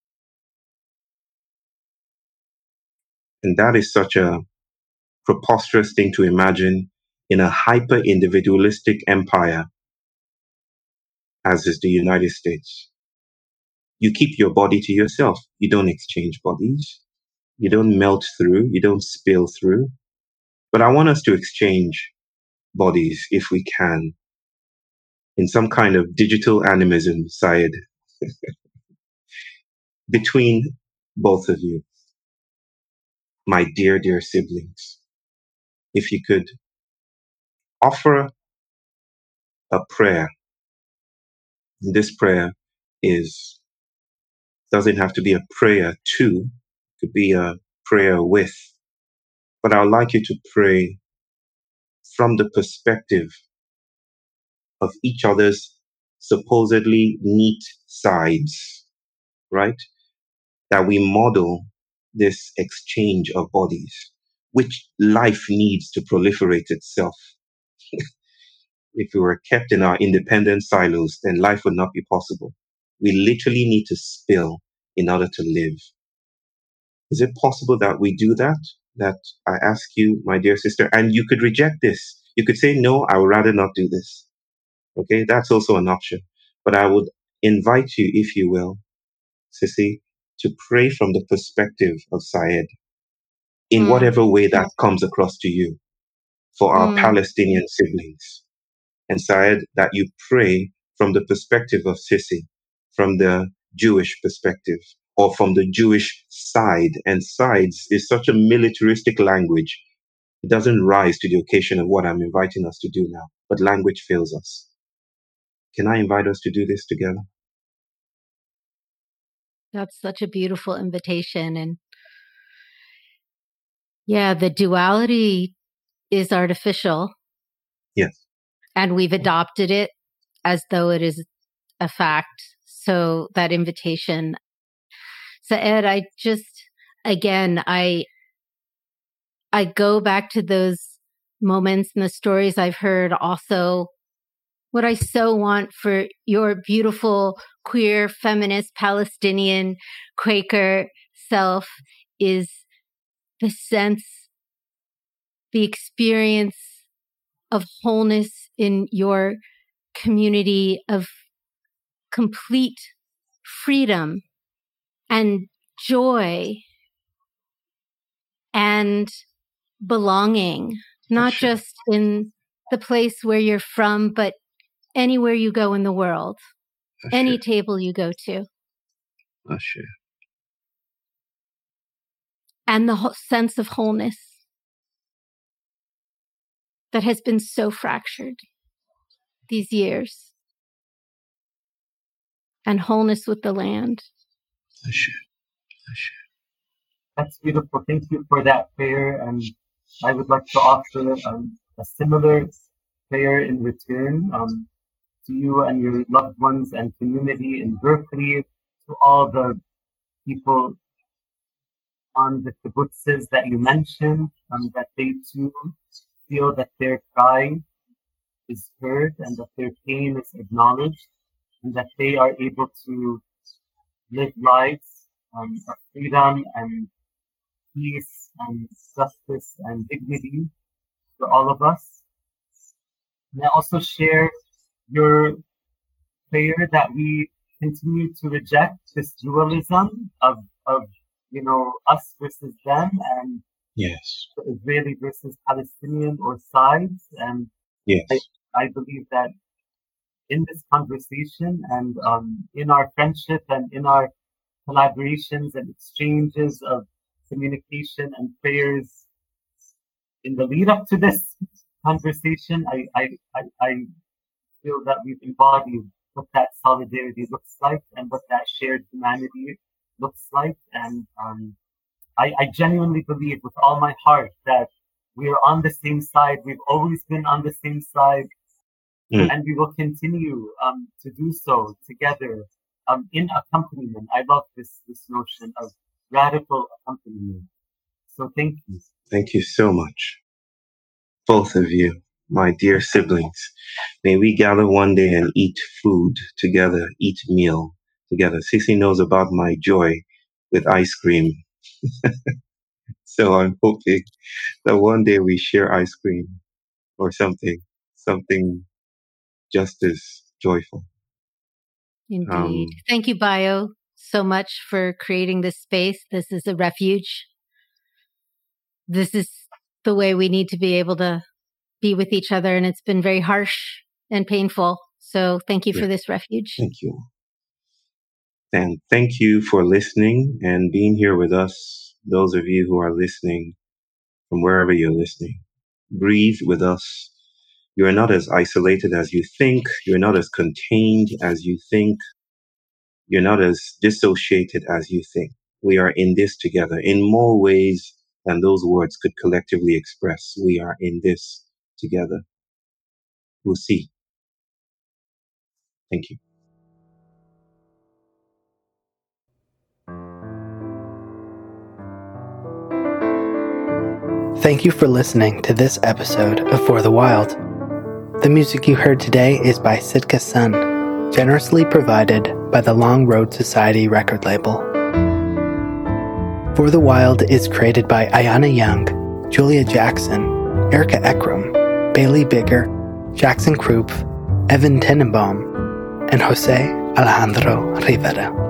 S4: And that is such a preposterous thing to imagine in a hyper individualistic empire as is the United States. You keep your body to yourself. You don't exchange bodies. You don't melt through. You don't spill through. But I want us to exchange bodies if we can in some kind of digital animism side between both of you, my dear, dear siblings. If you could offer a prayer, this prayer is doesn't have to be a prayer to, it could be a prayer with. But I'd like you to pray from the perspective of each other's supposedly neat sides, right? That we model this exchange of bodies, which life needs to proliferate itself. if we were kept in our independent silos, then life would not be possible. We literally need to spill in order to live. Is it possible that we do that? That I ask you, my dear sister, and you could reject this. You could say, no, I would rather not do this. Okay, that's also an option. But I would invite you, if you will, Sissy, to pray from the perspective of Sa'ed in
S2: Mm.
S4: whatever way that comes across to you for our
S2: Mm.
S4: Palestinian siblings. And Sa'ed, that you pray from the perspective of Sisi, from the Jewish perspective, or from the Jewish side. And sides is such a militaristic language. It doesn't rise to the occasion of what I'm inviting us to do now, but language fails us. Can I invite us to do this together?
S2: That's such a beautiful invitation. And yeah, the duality is artificial
S4: Yes.
S2: and we've adopted it as though it is a fact. So that invitation. Sa'ed, I just, again, I, I go back to those moments and the stories I've heard also what I so want for your beautiful queer feminist Palestinian Quaker self is the sense, the experience of wholeness in your community of complete freedom and joy and belonging, not
S4: Sure.
S2: just in the place where you're from, but anywhere you go in the world, any table you go to,
S4: Asher.
S2: And the sense of wholeness that has been so fractured these years, and wholeness with the land.
S4: Asher. Asher.
S3: That's beautiful. Thank you for that prayer. And I would like to offer um, a similar prayer in return um, to you and your loved ones and community in Berkeley, to all the people on the kibbutzes that you mentioned, um, that they too feel that their cry is heard and that their pain is acknowledged and that they are able to live lives um, of freedom and peace and justice and dignity for all of us. And I also share your prayer that we continue to reject this dualism of, of you know, us versus them and
S4: Yes.
S3: the Israeli versus Palestinian or sides. And
S4: Yes.
S3: I believe that in this conversation and um, in our friendship and in our collaborations and exchanges of communication and prayers in the lead up to this conversation, I, I, I, I feel that we've embodied what that solidarity looks like and what that shared humanity looks like. And um, I, I genuinely believe with all my heart that we are on the same side. We've always been on the same side. Mm. And we will continue um, to do so together um, in accompaniment. I love this, this notion of radical accompaniment. So thank you.
S4: Thank you so much. Both of you, my dear siblings. May we gather one day and eat food together, eat meal together. Sissy knows about my joy with ice cream. so I'm hoping that one day we share ice cream or something, something just as joyful.
S2: Indeed. Um, Thank you, Bayo, so much for creating this space. This is a refuge. This is the way we need to be able to be with each other. And it's been very harsh and painful. So thank you yeah. for this refuge.
S4: Thank you. And thank you for listening and being here with us. Those of you who are listening from wherever you're listening, breathe with us. You are not as isolated as you think. You're not as contained as you think. You're not as dissociated as you think. We are in this together in more ways than those words could collectively express. We are in this together. We'll see. Thank you.
S5: Thank you for listening to this episode of For the Wild. The music you heard today is by Sitka Sun, generously provided by the Long Road Society record label. For the Wild is created by Ayana Young, Julia Jackson, Erica Ekram, Bailey Bigger, Jackson Krupp, Evan Tenenbaum, and Jose Alejandro Rivera.